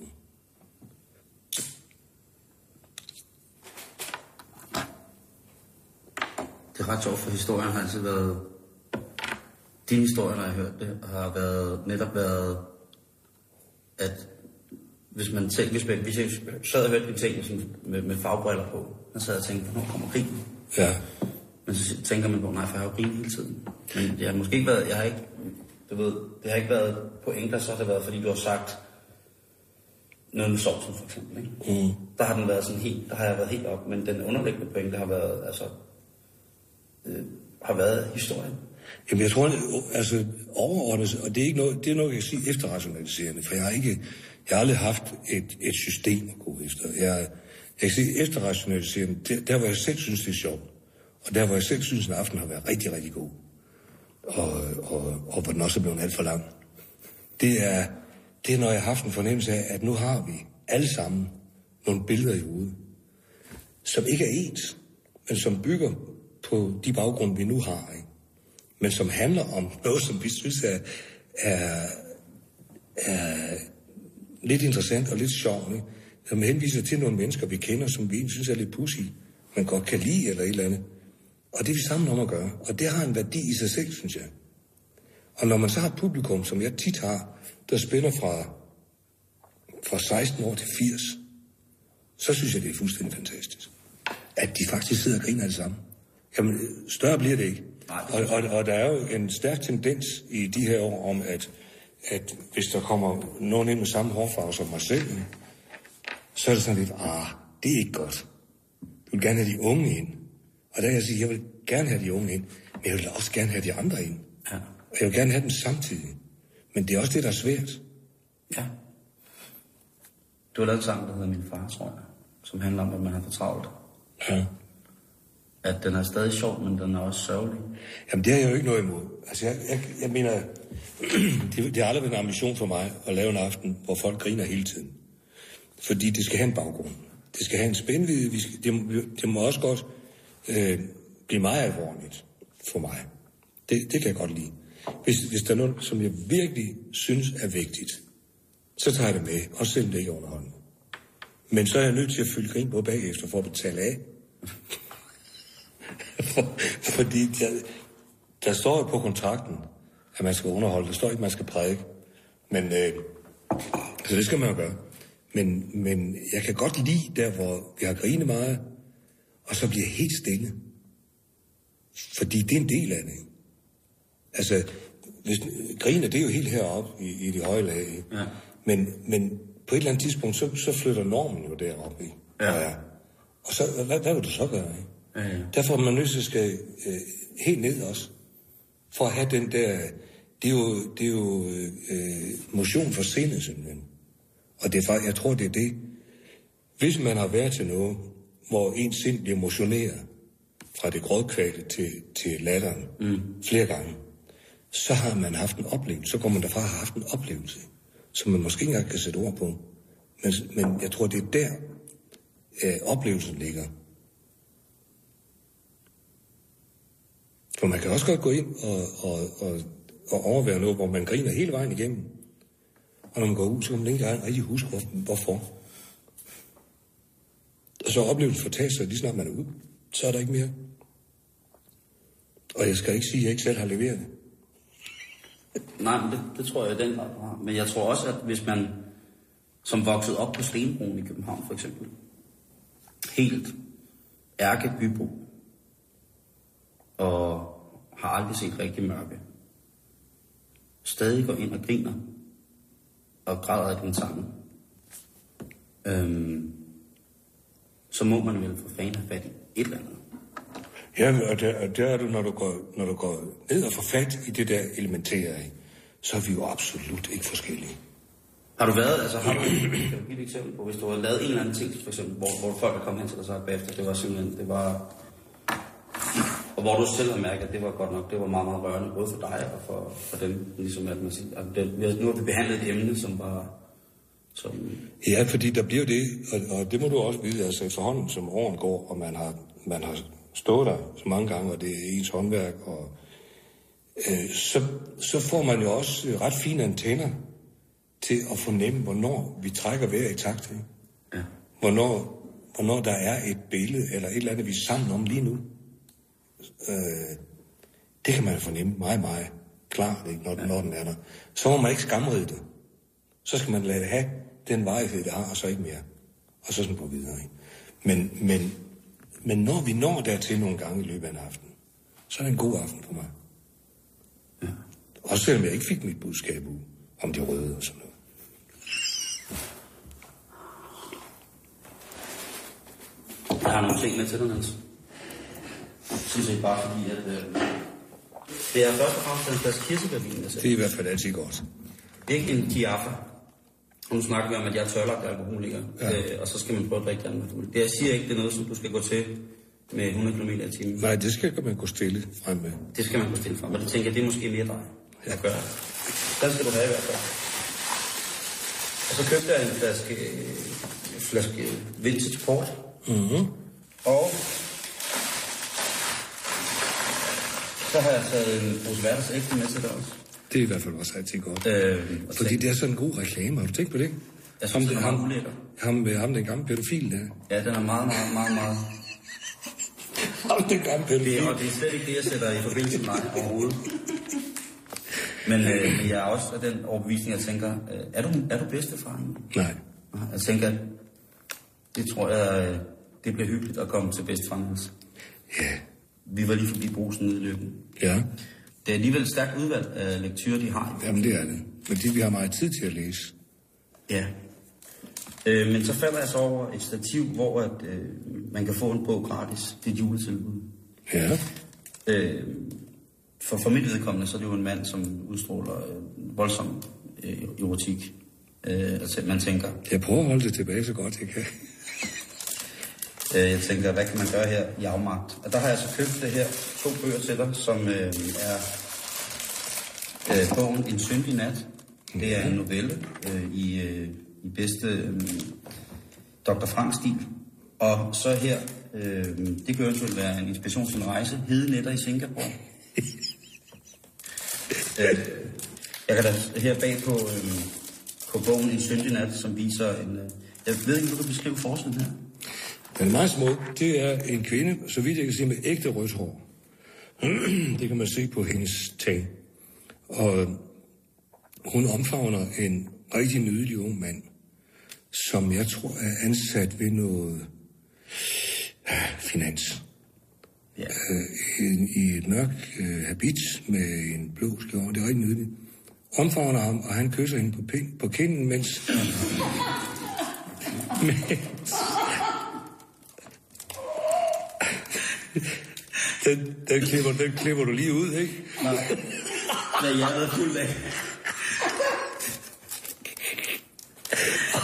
Det er ret sjovt, for historien har altid været Dine historier, når jeg har hørt det, har været, netop været, at hvis man tænker, hvis, man, hvis jeg sad og hørte ting sådan, med, med fagbriller på, så sad jeg og tænkte, hvornår kommer krigen? Ja. Men så tænker man på, nej, for jeg har jo hele tiden. Men jeg har måske ikke været, jeg har ikke, du ved, det har ikke været pointer, så har det været, fordi du har sagt noget med sovsen for eksempel. Ikke? Mm. Der har den været sådan helt, der har jeg været helt op, men den underliggende pointe har været, altså, øh, har været historien. Jamen, jeg tror, altså overordnet, og det er ikke noget, det er noget, jeg kan sige efterrationaliserende, for jeg har ikke, jeg har aldrig haft et, et system at gå efter. Jeg, jeg kan sige efterrationaliserende, der, der hvor jeg selv synes, det er sjovt, og der hvor jeg selv synes, at aften har været rigtig, rigtig god, og, og, og hvor den også er blevet alt for lang, det er, det er, når jeg har haft en fornemmelse af, at nu har vi alle sammen nogle billeder i hovedet, som ikke er ens, men som bygger på de baggrunde, vi nu har, ikke? men som handler om noget, som vi synes er, er, er lidt interessant og lidt sjovt. Ikke? Som henviser til nogle mennesker, vi kender, som vi egentlig synes er lidt pussy, man godt kan lide eller et eller andet. Og det er vi sammen om at gøre. Og det har en værdi i sig selv, synes jeg. Og når man så har et publikum, som jeg tit har, der spiller fra, fra 16 år til 80, så synes jeg, det er fuldstændig fantastisk. At de faktisk sidder og griner af det samme. Jamen, større bliver det ikke. Og, og, og der er jo en stærk tendens i de her år om, at, at hvis der kommer nogen ind med samme hårfarve som mig selv, så er det sådan lidt, ah, det er ikke godt. Du vil gerne have de unge ind. Og der kan jeg sige, jeg vil gerne have de unge ind, men jeg vil også gerne have de andre ind. Ja. Og jeg vil gerne have dem samtidig. Men det er også det, der er svært. Ja. Du har lavet en sang, der hedder Min far, tror jeg, som handler om, at man har for travlt. Ja. At den er stadig sjov, men den er også sørgelig. Jamen, det har jeg jo ikke noget imod. Altså, jeg, jeg, jeg mener, (clears throat) det, det har aldrig været en ambition for mig at lave en aften, hvor folk griner hele tiden. Fordi det skal have en baggrund. Det skal have en spændvidde. Vi skal, det, det må også godt øh, blive meget alvorligt for mig. Det, det kan jeg godt lide. Hvis, hvis der er noget, som jeg virkelig synes er vigtigt, så tager jeg det med, også selvom det ikke er underholdende. Men så er jeg nødt til at fylde grin på bagefter for at betale af. (laughs) For, fordi der, der står jo på kontrakten, at man skal underholde. Der står ikke, at man skal prædike. Men, øh, så det skal man jo gøre. Men, men jeg kan godt lide der, hvor vi har grinet meget, og så bliver jeg helt stille. Fordi det er en del af det. Altså, hvis, griner, det er jo helt heroppe i, i de høje lag. ikke? Ja. Men, men på et eller andet tidspunkt, så, så flytter normen jo derop. Ikke? Ja. Og så, hvad, hvad vil du så gøre? Ikke? Ja, ja. Derfor er man nødt til at skal øh, helt ned også. For at have den der... Det er jo, det er jo øh, motion for sindet, simpelthen. Og det er faktisk, jeg tror, det er det. Hvis man har været til noget, hvor ens sind bliver motioneret fra det grådkvalte til, til latteren mm. flere gange, så har man haft en oplevelse. Så går man derfra og har haft en oplevelse, som man måske ikke engang kan sætte ord på. Men, men jeg tror, det er der, øh, oplevelsen ligger. For man kan også godt gå ind og, og, og, og overvære noget, hvor man griner hele vejen igennem. Og når man går ud, så kan man ikke engang rigtig huske, hvor, hvorfor. Og så er oplevelsen fortaget sig, lige snart man er ude. Så er der ikke mere. Og jeg skal ikke sige, at jeg ikke selv har leveret det. Nej, men det, det tror jeg i den grad, du har. Men jeg tror også, at hvis man som vokset op på Stenbroen i København for eksempel, helt ærkebybro, og har aldrig set rigtig mørke, stadig går ind og griner, og græder af den sammen, øhm, så må man vel for fanden have fat i et eller andet. Ja, og der, og der er du, når du, går, når du går ned og får fat i det der elementære, ikke? så er vi jo absolut ikke forskellige. Har du været, altså har du, kan du give et eksempel på, hvis du har lavet en eller anden ting, for eksempel, hvor, hvor folk er kommet hen til dig så bagefter, det var simpelthen, det var, og hvor du selv har mærket, at det var godt nok, det var meget, meget rørende, både for dig og for, for dem, ligesom at man siger, at det, nu har vi behandlet et emne, som var, som, Ja, fordi der bliver det, og, og det må du også vide, altså efterhånden som åren går, og man har, man har stået der så mange gange, og det er ens håndværk, og øh, så, så får man jo også øh, ret fine antenner til at fornemme, hvornår vi trækker hver i takt. Ja, Hvornår, hvornår der er et billede, eller et eller andet, vi er sammen om lige nu. Øh, det kan man fornemme meget, meget klar, ikke, når, ja. når den er der. Så må man ikke skamride det. Så skal man lade det have den varighed, det har, og så ikke mere. Og så sådan på videre. Ikke? Men, men, men når vi når dertil nogle gange i løbet af en aften, så er det en god aften for mig. Ja. Også selvom jeg ikke fik mit budskab ud om de røde og sådan noget. Jeg har nogle ting med til dig, Niels. Sådan set bare fordi, at... Øh, det er først og fremmest en flaske kirsebærvin, jeg Det er i hvert fald altid godt. Ikke en Giaffa. Nu snakker vi om, at jeg er tørlagt alkoholiker, Ja. ja. øh, og så skal man prøve at drikke den alkohol. Det jeg siger ikke, det er noget, som du skal gå til med 100 km i timen. Nej, det skal man gå stille frem med. Det skal man gå stille for, men det tænker jeg, det er måske mere dig, jeg gør. Den skal du have i hvert fald. Og så købte jeg en flaske, øh, flaske vintage port. Mm-hmm. Og så har jeg taget en pose hverdags ægte med til dig også. Det er i hvert fald også altid godt. Øh, Fordi tænk- det er sådan en god reklame. Har du tænkt på det? Jeg synes, den er meget ulækker. ham, ham, ham, den gamle pædofil der. Ja, den er meget, meget, meget, meget... (laughs) Ham, den gamle Det, pædofil. er- og det er slet ikke det, jeg sætter i forbindelse med mig overhovedet. Men, øh, men jeg er også af den overbevisning, jeg tænker, øh, er du, er du bedstefar? Nej. Jeg tænker, det tror jeg, øh, det bliver hyggeligt at komme til bedstefangers. Ja. Vi var lige forbi brusen nede i løbet. Ja. Det er alligevel et stærkt udvalg af lektyrer, de har. Jamen, det er det. Men det, vi har meget tid til at læse. Ja. Øh, men så falder jeg så over et stativ, hvor at, øh, man kan få en bog gratis. Det er et juletilbud. Ja. Øh, for, for mit vedkommende, så er det jo en mand, som udstråler øh, voldsom øh, erotik. Øh, altså, man tænker, Jeg prøver at holde det tilbage så godt jeg kan. Øh, jeg tænker, hvad kan man gøre her i afmagt? Og der har jeg så købt det her, to bøger til dig, som øh, er øh, bogen En syndig nat. Det er en novelle øh, i, øh, i bedste øh, Dr. Frank-stil. Og så her, øh, det kan eventuelt være en inspiration til en rejse, Hede Netter i Singapore. (laughs) øh, jeg kan da her bag på, øh, på bogen En syndig nat, som viser en... Øh, jeg ved ikke, om du kan beskrive forsiden her. Den er meget smuk. Det er en kvinde, så vidt jeg kan se, med ægte rødt hår. (clears throat) det kan man se på hendes tag. Og hun omfavner en rigtig nydelig ung mand, som jeg tror er ansat ved noget (sighs) finans. Ja. Øh, i, et mørk øh, habit med en blå skjorte. Det er rigtig nydeligt. Omfavner ham, og han kysser hende på, pind, på kinden, mens... (laughs) (laughs) mens den, den, klipper, den klipper du lige ud, ikke? Nej. Hvad jeg er fuld af.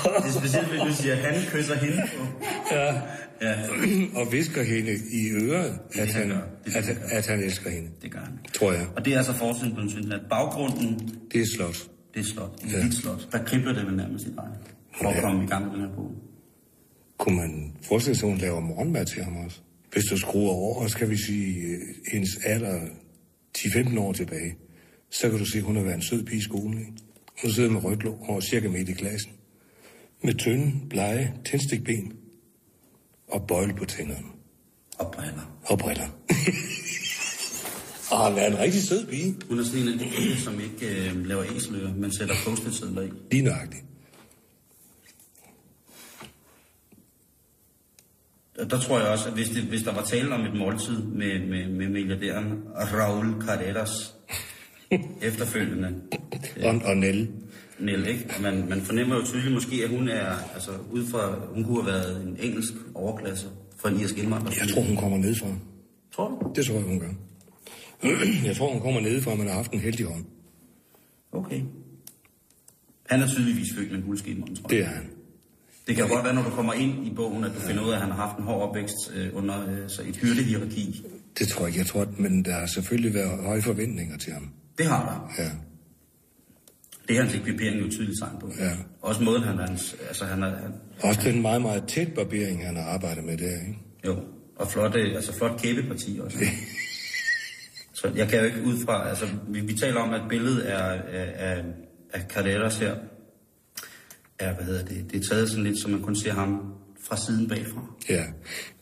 Det er specielt, hvis du siger, at han kysser hende på. Ja. Ja, og visker hende i øret, at han han, at, han gør. at han elsker hende. det gør han. Tror jeg. Og det er altså forsiden på en syndet. Baggrunden, Det er slot. det er slot. Det er Ja. ja. slot. Der kribler det vel nærmest i dig. For at Ja. komme i gang med den her bog. Kunne man forestille sig, at hun laver morgenmad til ham også? Hvis du skruer over, skal vi sige, øh, hendes alder 10-15 år tilbage, så kan du se, at hun har været en sød pige i skolen. Ikke? Hun sidder med rødt lår og cirka midt i klassen. Med tynde, blege tændstikben og bøjle på tænderne. Og briller. Og briller. (laughs) og han er en rigtig sød pige. Hun er sådan en af de som ikke øh, laver æseløer, men sætter post-it-sedler i. Lige nøjagtigt. Og der tror jeg også, at hvis, det, hvis der var tale om et måltid med, med, med milliardæren Raul Carreras (laughs) efterfølgende, Og, og Nell. Nell, ikke? Man, man fornemmer jo tydeligt måske, at hun er, altså ud fra, hun kunne have været en engelsk overklasse fra en irsk indvandrer. Jeg tror, hun kommer nedefra. Tror du? Det tror jeg, hun gør. (clears throat) Jeg tror, hun kommer nedefra, men har haft en heldig hånd. Okay. Han er tydeligvis født med en guldskidmånd, tror jeg. Det er han. Det kan godt være, når du kommer ind i bogen, at du finder ud af, at han har haft en hård opvækst øh, under øh, så et hyrdehierarki. Det tror jeg ikke. Jeg tror, men der har selvfølgelig været høje forventninger til ham. Det har der. Ja. Det er hans ekvipering jo tydeligt tegn på. Ja. Også måden, han hans- Altså, han er han, Også den meget, meget tæt barbering, han har arbejdet med der, ikke? jo, og flot, øh, altså flot kæbeparti også. (laughs) Så jeg kan jo ikke ud fra... Altså, vi, vi taler om, at billedet er, af, af, af Carreras her, er, hvad hedder det, det er taget sådan lidt, så man kun ser ham fra siden bagfra. Ja.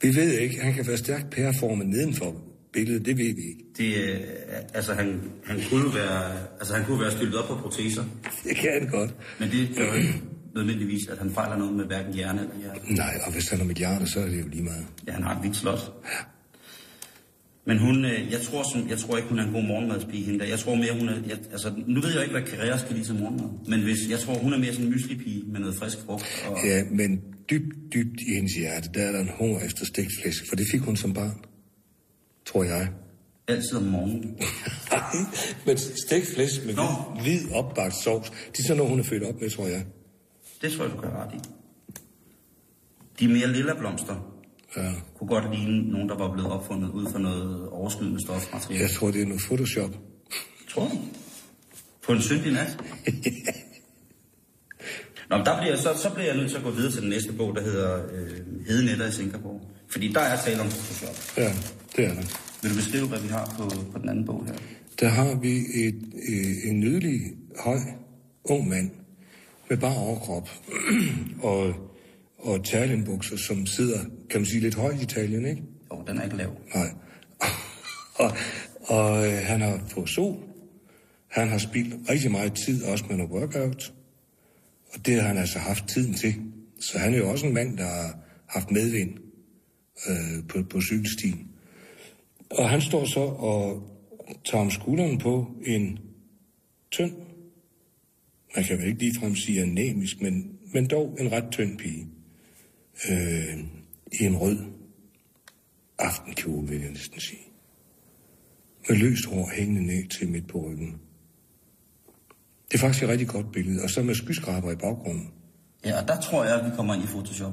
Vi ved ikke, han kan være stærkt pæreformet nedenfor, billede, det ved vi ikke. Det, øh, altså, han, han kunne være, altså, han kunne være skyldet op på proteser. Det kan han godt. Men det gør jo ikke nødvendigvis, at han fejler noget med hverken hjerne eller hjerte. Nej, og hvis han har milliarder, så er det jo lige meget. Ja, han har et vildt slot. Men hun, øh, jeg tror, som, jeg tror ikke, hun er en god morgenmadspige, hende der. Jeg tror mere, hun er... Jeg, altså, nu ved jeg ikke, hvad Carrera skal lide til morgenmad. Men hvis, jeg tror, hun er mere sådan en mysli med noget frisk frugt. Og, Ja, men dybt, dybt i hendes hjerte, der er der en hunger efter stegt flæsk, for det fik hun som barn. Tror jeg. Altid om morgenen. (laughs) men stegt flæsk med Nå. hvid, hvid opbagt sovs, det er sådan noget, hun er født op med, tror jeg. Det tror jeg, du kan ret i. De mere lilla blomster Ja. kunne godt ligne nogen, der var blevet opfundet ud fra noget overskydende stofmateriale. Jeg tror, det er noget Photoshop. Tror du? På en syndig nat? (laughs) Nå, men der bliver, så, så bliver jeg nødt til at gå videre til den næste bog, der hedder øh, Hedenetter i Singapore. Fordi der er tale om Photoshop. Ja, det er det. Vil du beskrive, hvad vi har på, på den anden bog her? Der har vi et, øh, en nydelig, høj, ung mand med bare overkrop (clears throat) og, og terlinbukser, som sidder, kan man sige, lidt højt i taljen, ikke? Jo, den er ikke lav. Nej. (laughs) og og øh, han har fået sol. Han har spildt rigtig meget tid, også med noget workout. Og det har han altså haft tiden til. Så han er jo også en mand, der har haft medvind øh, på, på cykelstien. Og han står så og tager om skulderen på en tynd, man kan vel ikke ligefrem sige anemisk, men, men dog en ret tynd pige. Øh, I en rød aftenkjole, vil jeg næsten sige. Med løst hår hængende ned til midt på ryggen. Det er faktisk et rigtig godt billede, og så med skyskraber i baggrunden. Ja, og der tror jeg, at vi kommer ind i Photoshop.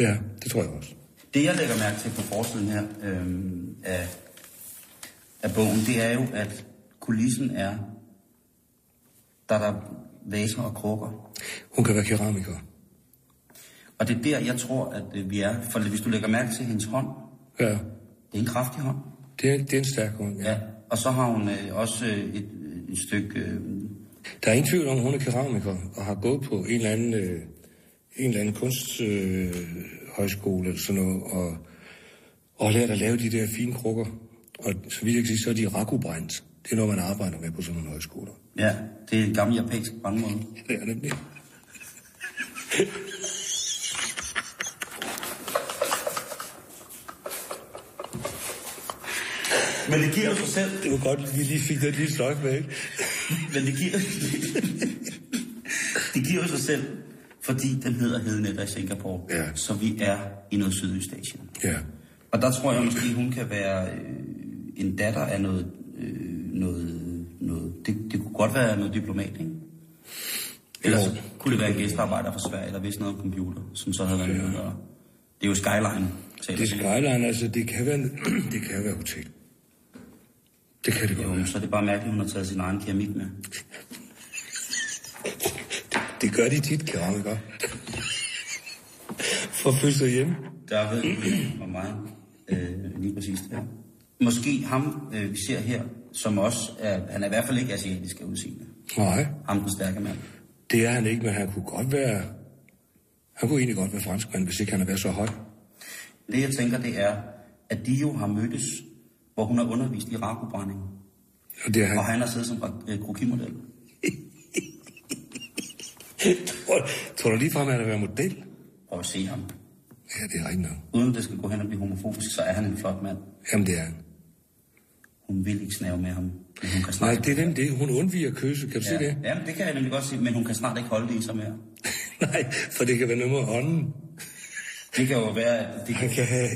Ja, det tror jeg også. Det, jeg lægger mærke til på forsiden her øhm, af, af bogen, det er jo, at kulissen er, der er der vaser og krukker. Hun kan være keramiker. Og det er der, jeg tror, at øh, vi er. For hvis du lægger mærke til hendes hånd, Ja, det er en kraftig hånd. det er, det er en stærk hånd, ja. Ja. Og så har hun øh, også øh, et, et stykke... Øh, Der er ingen tvivl om, at hun er keramiker og har gået på en eller anden, øh, en eller anden kunsthøjskole øh, eller sådan noget, og, og lært at lave de der fine krukker. Og så vidt jeg kan sige, så er de rakubrændt. Det er noget, man arbejder med på sådan nogle højskoler. ja, det er et gammelt japansk brandmåde. (laughs) Det er nemlig. Men det giver sig selv. Det var godt, at vi lige fik den lille sløjf med, ikke? Men det giver, det giver sig selv, fordi den hedder Hedenetter i Singapore. Ja. Så vi er i noget Sydøstasien. Ja. Og der tror jeg måske, hun kan være øh, en datter af noget... Øh, noget, noget det, det kunne godt være noget diplomat, ikke? Ellers Jo. så kunne det være en gæstearbejder fra Sverige, der vidste noget om computer, som så havde været. Og det er jo Skyline. Det er Skyline, altså, det kan være, (clears throat) det kan være hotel. Det kan det godt være. så er det bare mærkeligt, at hun har taget sin egen keramik med. Det gør de tit, keramikere. For sig hjemme. Der ved vi hvor meget øh, lige præcis det her. Måske ham, øh, vi ser her, som også er, han er i hvert fald ikke asiatisk af udseende. Nej, Ham den stærke mand. det er han ikke, men han kunne godt være... Han kunne egentlig godt være franskmand, hvis ikke han havde været så høj. Det jeg tænker, det er, at de jo har mødtes, hvor hun har undervist i rakobrænding. Og det han. Og han har siddet som øh, krokimodel. Tror, tror du ligefrem, at han har været model? Prøv at se ham. Ja, det er rigtigt nok. Uden det skal gå hen og blive homofobisk, så er han en flot mand. Jamen, det er han. Hun vil ikke snave med ham, men hun kan Nej, snart... det er den det. Hun undviger kysse, kan du ja. se det? Jamen, det kan jeg nemlig godt sige, men hun kan snart ikke holde det i sig mere. (laughs) Nej, for det kan være noget med ånden. Det kan jo være, at det Han kan, kan have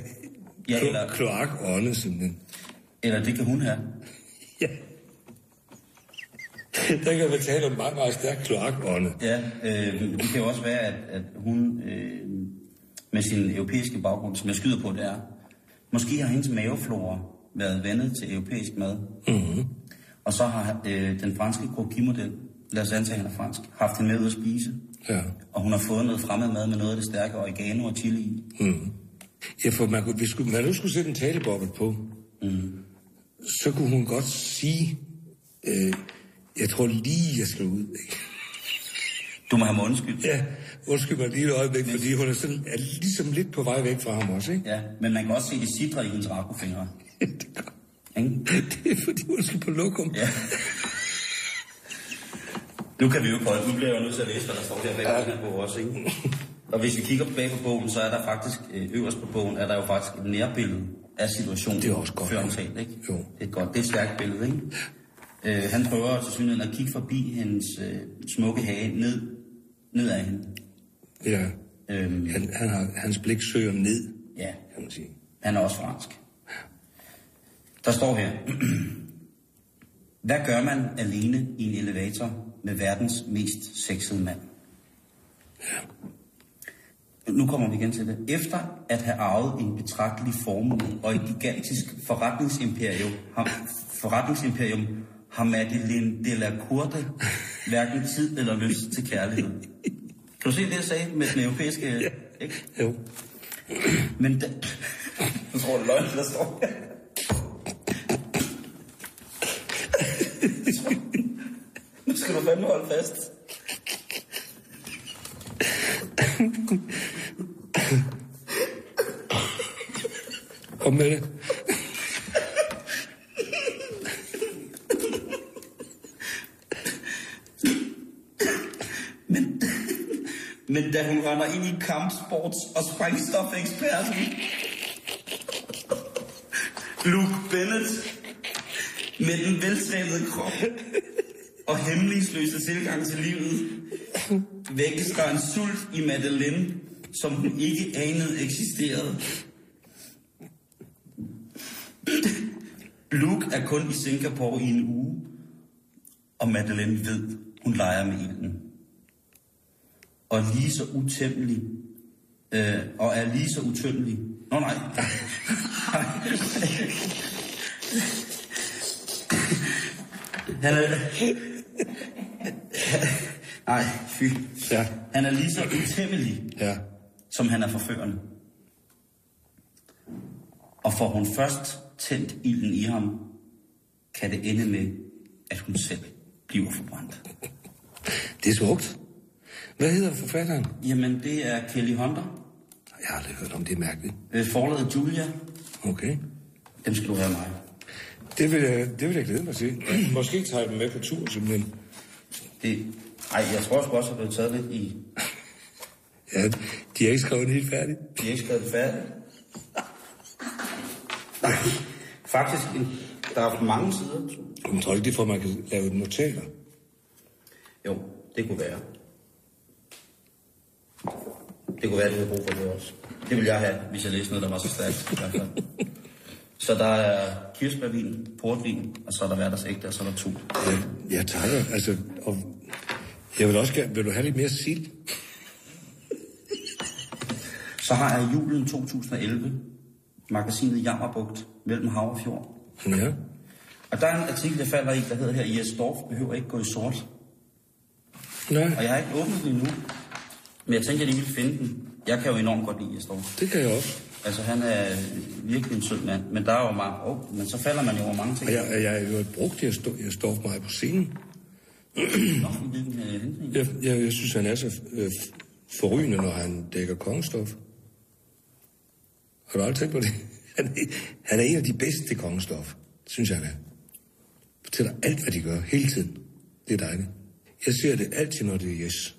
Ja, eller- kloakånde, simpelthen. Eller det kan hun have. (laughs) Ja. Der kan man tale om meget, meget stærk kloakånde. Ja, øh, det kan jo også være, at, at hun øh, med sin europæiske baggrund, som jeg skyder på, det er, måske har hendes maveflora været vendet til europæisk mad. Mm-hmm. Og så har øh, den franske krokimodel, lad os antage, at han er fransk, haft hende med ud at spise. Ja. Og hun har fået noget fremmed mad med noget af det stærke oregano og chili i. Mm. Ja, for man, kunne, hvis skulle, man nu skulle sætte en talebobbel på, mm. Så kunne hun godt sige, øh, jeg tror lige, jeg skal ud. Ikke? Du må have mig undskyld. Ja, undskyld mig lige et øjeblik, fordi hun er, sådan, er ligesom lidt på vej væk fra ham også, ikke? Ja, men man kan også se det sidre i hendes rakofingre. (laughs) det gør. Det er fordi, hun skal på lokum. Ja. Nu kan vi jo prøve, nu bliver jeg jo nødt til at læse, hvad der står her bag på den her bog også, ikke? Og hvis vi kigger bag på bogen, så er der faktisk, øh, øverst på bogen, er der jo faktisk et nærbillede af situationen. Det er også godt, Før ja. omtalt, ikke? Jo. Det er godt, det er et stærkt billede, ikke? Øh, han prøver til synligheden at kigge forbi hendes øh, smukke hage ned, ned ad hende. Ja. Øhm, Han, han har, hans blik søger ned, ja, kan man sige. han er også fransk. Der står her. Hvad gør man alene i en elevator med verdens mest sexede mand? Nu kommer vi igen til det. Efter at have arvet en betragtelig formue og et gigantisk forretningsimperium, har, forretningsimperium har Madeleine de la Courte hverken tid eller lyst til kærlighed. Kan du se det, jeg sagde med den europæiske... Ikke? Jo. Men da... Jeg tror, det er løgn, der står her. Nu skal du fandme holde fast. Kom med det. Men, men da hun render ind i kampsports- og sprængstofeksperten, Luke Bennett, med den veltrænede krop og hemmelighedsløse tilgang til livet, vækkes der en sult i Madeleine, som hun ikke anede eksisterede. Luke er kun i Singapore i en uge, og Madeleine ved, hun leger med ilden. Og lige så utæmmelig, øh, og er lige så utømmelig. Nå nej. (laughs) Han er... (laughs) Nej, fy. Ja. Han er lige så utæmmelig, Ja. som han er forførende. Og får hun først tændt ilden i ham, kan det ende med, at hun selv bliver forbrændt. Det er smukt. Hvad hedder forfatteren? Jamen, det er Kelly Hunter. Jeg har aldrig hørt om det, er mærkeligt. Øh, Forlaget Julia. Okay. Dem skal du have mig. Det vil, jeg, det vil jeg glæde mig til. (clears throat) Måske tager jeg dem med på tur, simpelthen. Det... Ej, jeg tror sgu også, at er taget lidt i... (laughs) Ja, de har ikke skrevet det helt færdigt. De har ikke skrevet det færdigt. Nej, (laughs) faktisk, en- der er mange sider. Jeg tror ikke, det er for, at man kan lave notater. Jo, det kunne være. Det kunne være, det havde brug for det også. Det ville jeg have, hvis jeg læste noget, der var så stærkt. Så der er kirsebærvin, portvin, og så er der hverdagsægte, og så er der to. Jeg, jeg takker. Altså, og jeg vil også gerne... Vil du have lidt mere sild? Så har jeg julen 2011, magasinet Jammerbugt, mellem hav og fjord. Ja. Og der er en artikel, jeg falder i, der hedder her, Jes Dorf behøver ikke gå i sort. Nej, Og jeg har ikke åbnet den endnu. Men jeg tænker, at I vil finde den. Jeg kan jo enormt godt lide Jes Dorf. det kan jeg også. Altså, han er virkelig en sød mand. Men der er jo mange... Oh, men så falder man jo over mange ting. Og jeg, jeg er jo brugt, jeg, jeg står for mig på scenen. Nå, øh? Jeg, jeg, jeg synes, han er så øh, forrygende, når han dækker kongestof. Har du aldrig tænkt på det? (laughs) Han er, er en af de bedste til kongestof. Synes jeg, han er. Fortæller alt, hvad de gør, hele tiden. Det er dejligt. Jeg ser det altid, når det er yes.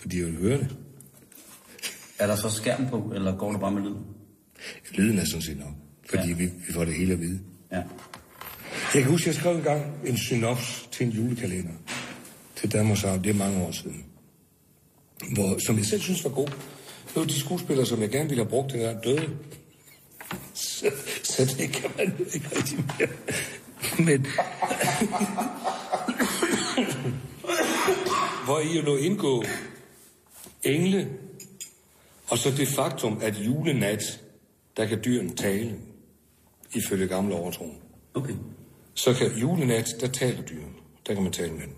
Fordi jeg vil høre det. Er der så skærm på, eller går det bare med lyd? Lyden er sådan set nok. Fordi Ja. vi, vi får det hele at vide. Ja. Jeg kan huske, jeg skrev engang en synops til en julekalender til Danmarks Radio. Det er mange år siden. Hvor, som jeg selv synes var god. Det var de skuespillere, som jeg gerne ville have brugt, det der døde. Så, så det kan man ikke rigtig mere. Men... hvor i jo nu indgå engle, og så det faktum, at julenat, der kan dyrene tale, ifølge gamle overtro. Okay. Så kan julenat, der taler dyrene. Der kan man tale med dem.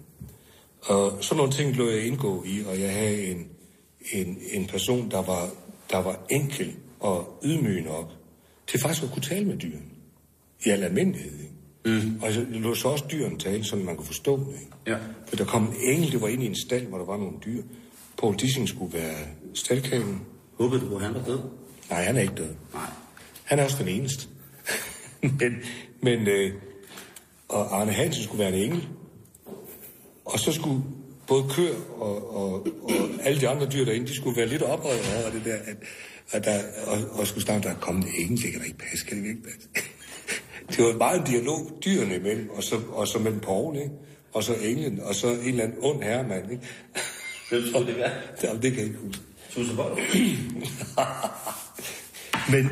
Og sådan nogle ting lå jeg indgå i, og jeg havde en, en, en person, der var, der var enkel og ydmyg nok til faktisk at kunne tale med dyrene. I al almindelighed. Ikke? Mm. Og jeg lå så også dyrene tale, så man kunne forstå det. Ikke? Ja. For der kom en engel, det var inde i en stald, hvor der var nogle dyr. Paul Dissing skulle være staldkagen. Håbede du, at han var død? Nej, han er ikke død. Nej. Han er også den eneste. (laughs) men, men øh, og Arne Hansen skulle være en engel. Og så skulle både køer og, og, og alle de andre dyr derinde, de skulle være lidt oprøret over det der, at, at der, og, og skulle starte, der er kommet en engel, det kan da ikke passe, kan det ikke passe? (laughs) det var meget en dialog dyrene imellem, og så, og så mellem Poul, ikke? og så englen, og så en eller anden ond herremand, ikke? (laughs) Hvem skulle det være? (laughs) Jamen, det kan jeg ikke huske. Bold? Men,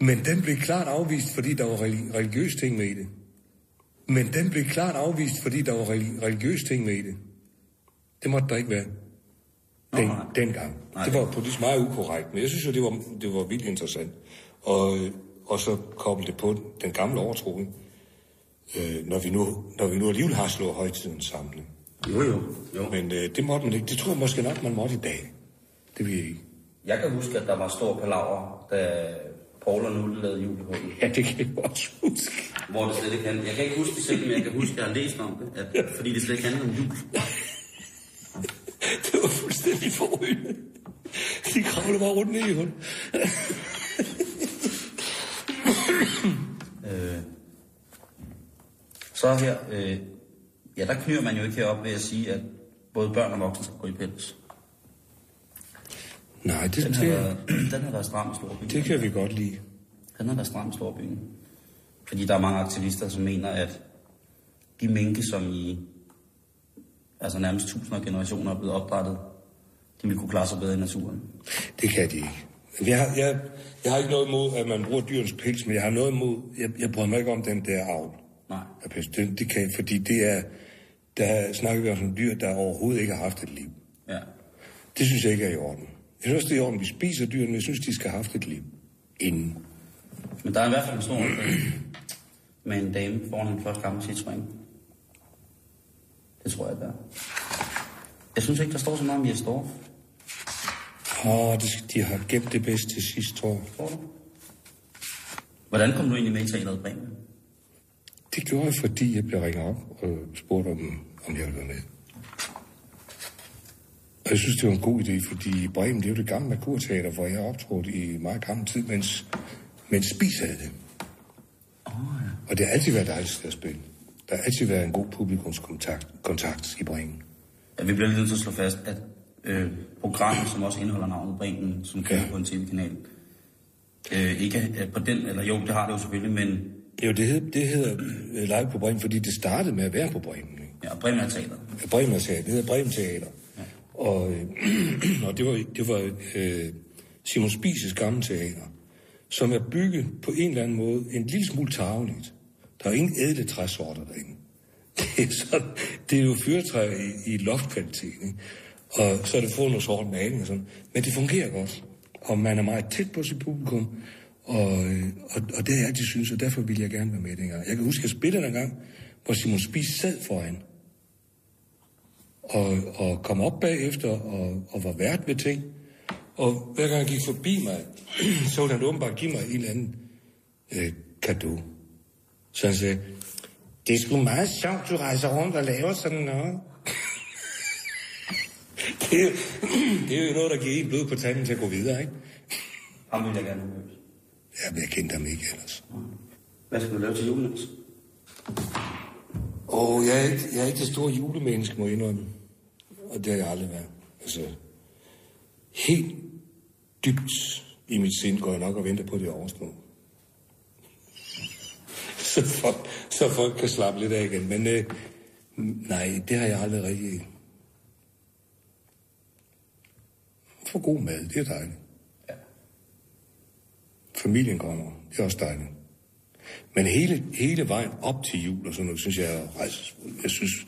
men den blev klart afvist, fordi der var relig- religiøse ting med i det. Men den blev klart afvist, fordi der var relig- religiøse ting med i det. Det måtte der ikke være. Den, nej. dengang. Nej. Det var politisk meget ukorrekt, men jeg synes jo, det var, det var vildt interessant. Og, og så koble det på den gamle overtro, øh, når, vi nu, når vi nu alligevel har slået højtiden sammen. Jo, jo. jo. Men øh, det måtte man ikke. Det tror jeg måske nok, man måtte i dag. Det vil jeg ikke. Jeg kan huske, at der var stor palaver, da Paul og Nulle lavede julehullet. Ja, det kan jeg også huske. Hvor det slet ikke handlede. Jeg kan ikke huske det selv, men jeg kan huske, at jeg har læst om det. At, fordi det slet ikke handlede om jul. (laughs) Det var fuldstændig forrygende. De kravlede bare rundt ned i hul. (coughs) Øh, så her, øh, ja, der knyr man jo ikke herop ved at sige, at både børn og voksne skal gå i pels. Nej, det, Den det, været, (clears throat) den har været stram i storbyen. det kan vi godt lide. Den har været stram i storbyen. Fordi der er mange aktivister, som mener, at de minke, som i altså nærmest tusinder af generationer er blevet opdrettet, de vil kunne klare sig bedre i naturen. Det kan de ikke. Jeg har, jeg, jeg har ikke noget imod, at man bruger dyrens pels, men jeg har noget imod, jeg, jeg bryder mig ikke om den der avl. Nej. af pels. Det, det kan, fordi det er, der snakker vi om dyr, der overhovedet ikke har haft et liv. Ja. Det synes jeg ikke er i orden. Jeg synes, det er i orden, vi spiser dyrene, men jeg synes, de skal have haft et liv inden. Men der er i hvert fald en stor med en dame foran en flot gammel Citroën. Det tror jeg, der er. Jeg synes ikke, der står så meget om Jes Dorf. Åh, det, skal- de har gemt det bedst til sidst, tror jeg. Tror du? Hvordan kom du egentlig med i teateret Bremen? Det gjorde jeg, fordi jeg blev ringet op og spurgte, om, om jeg ville være med. Og jeg synes, det var en god idé, fordi Bremen, det er jo det gamle Merkurteater, hvor jeg optrådte i meget gammel tid, mens, mens Spis havde det. Åh, oh, ja. Og det har altid været dejligt at spille. Der har altid været en god publikumskontakt kontakt i Bremen. ja. Vi bliver nødt til at slå fast, at øh, programmet, som også indeholder navnet Bremen, som kører Ja. på en tv-kanal, øh, ikke er på den, eller jo, det har det jo selvfølgelig, men Jo, det, hed, det hedder øh, Live på Bremen, fordi det startede med at være på Bremen. Ikke? ja, Bremen er teateret. Bremen Teater, det hedder Bremen Teater. Ja. Og, øh, (clears throat) og det var, det var øh, Simon Spises gamle teater, som er bygget på en eller anden måde en lille smule tageligt. Der er ingen ædle træsorter derinde. (laughs) Det er, sådan, det er jo fyrtræ i, i loftkvalitet, ikke? Og så er det fået noget sort maling og sådan. Men det fungerer godt. Og man er meget tæt på sit publikum. Og, øh, og, og det har jeg altid synes, og derfor ville jeg gerne være med dengang. Jeg kan huske, at jeg spillede en gang, hvor Simon Spis sad foran og, og kom op bagefter og, og var vært ved ting. Og hver gang han gik forbi mig, (clears throat) så ville han åbenbart give mig en eller anden øh, kado. Så han sagde, det er sgu meget sjovt, du rejser rundt og laver sådan noget. det, (laughs) er- det er jo (clears throat) noget, der giver en blod på tanden til at gå videre, ikke? Ham vil jeg gerne have mødt. Ja, jeg kendte ham ikke ellers. Hvad skal du lave til julen? Og jeg er, ikke, jeg er ikke det store julemenneske, må jeg indrømme. Og det har jeg aldrig været. Altså, helt dybt i mit sind går jeg nok og venter på det overstå. Så, folk, så folk kan slappe lidt af igen. Men øh, nej, det har jeg aldrig rigtig... For god mad, det er dejligt. Ja. Familien kommer, det er også dejligt. Men hele, hele vejen op til jul og sådan noget, synes jeg er. Jeg synes,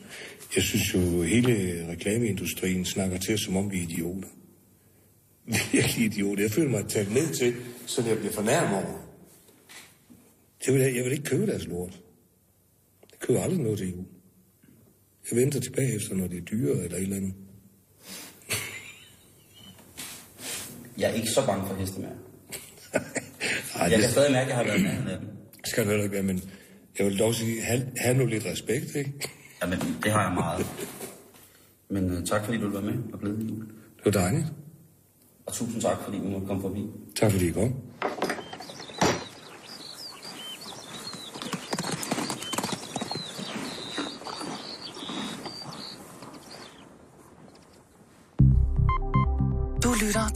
jeg synes jo, hele reklameindustrien snakker til os, som om vi er idioter. (laughs) Virkelig idioter. Jeg føler mig taget ned til, så jeg bliver fornærmet over. Jeg vil, jeg vil ikke købe deres lort. Jeg køber aldrig noget til jul. Jeg venter tilbage efter, når det er dyre eller et eller andet. (laughs) Jeg er ikke så bange for heste mere. (laughs) Ej, Jeg kan stadig mærke, at jeg har været med af dem. skal du heller ikke være, men jeg vil dog sige, have, have nu lidt respekt, ikke? Jamen, det har jeg meget. Men uh, tak fordi du være med og glæde jul. Det var dejligt. Og tusind tak fordi vi måtte komme forbi. Tak fordi I kom.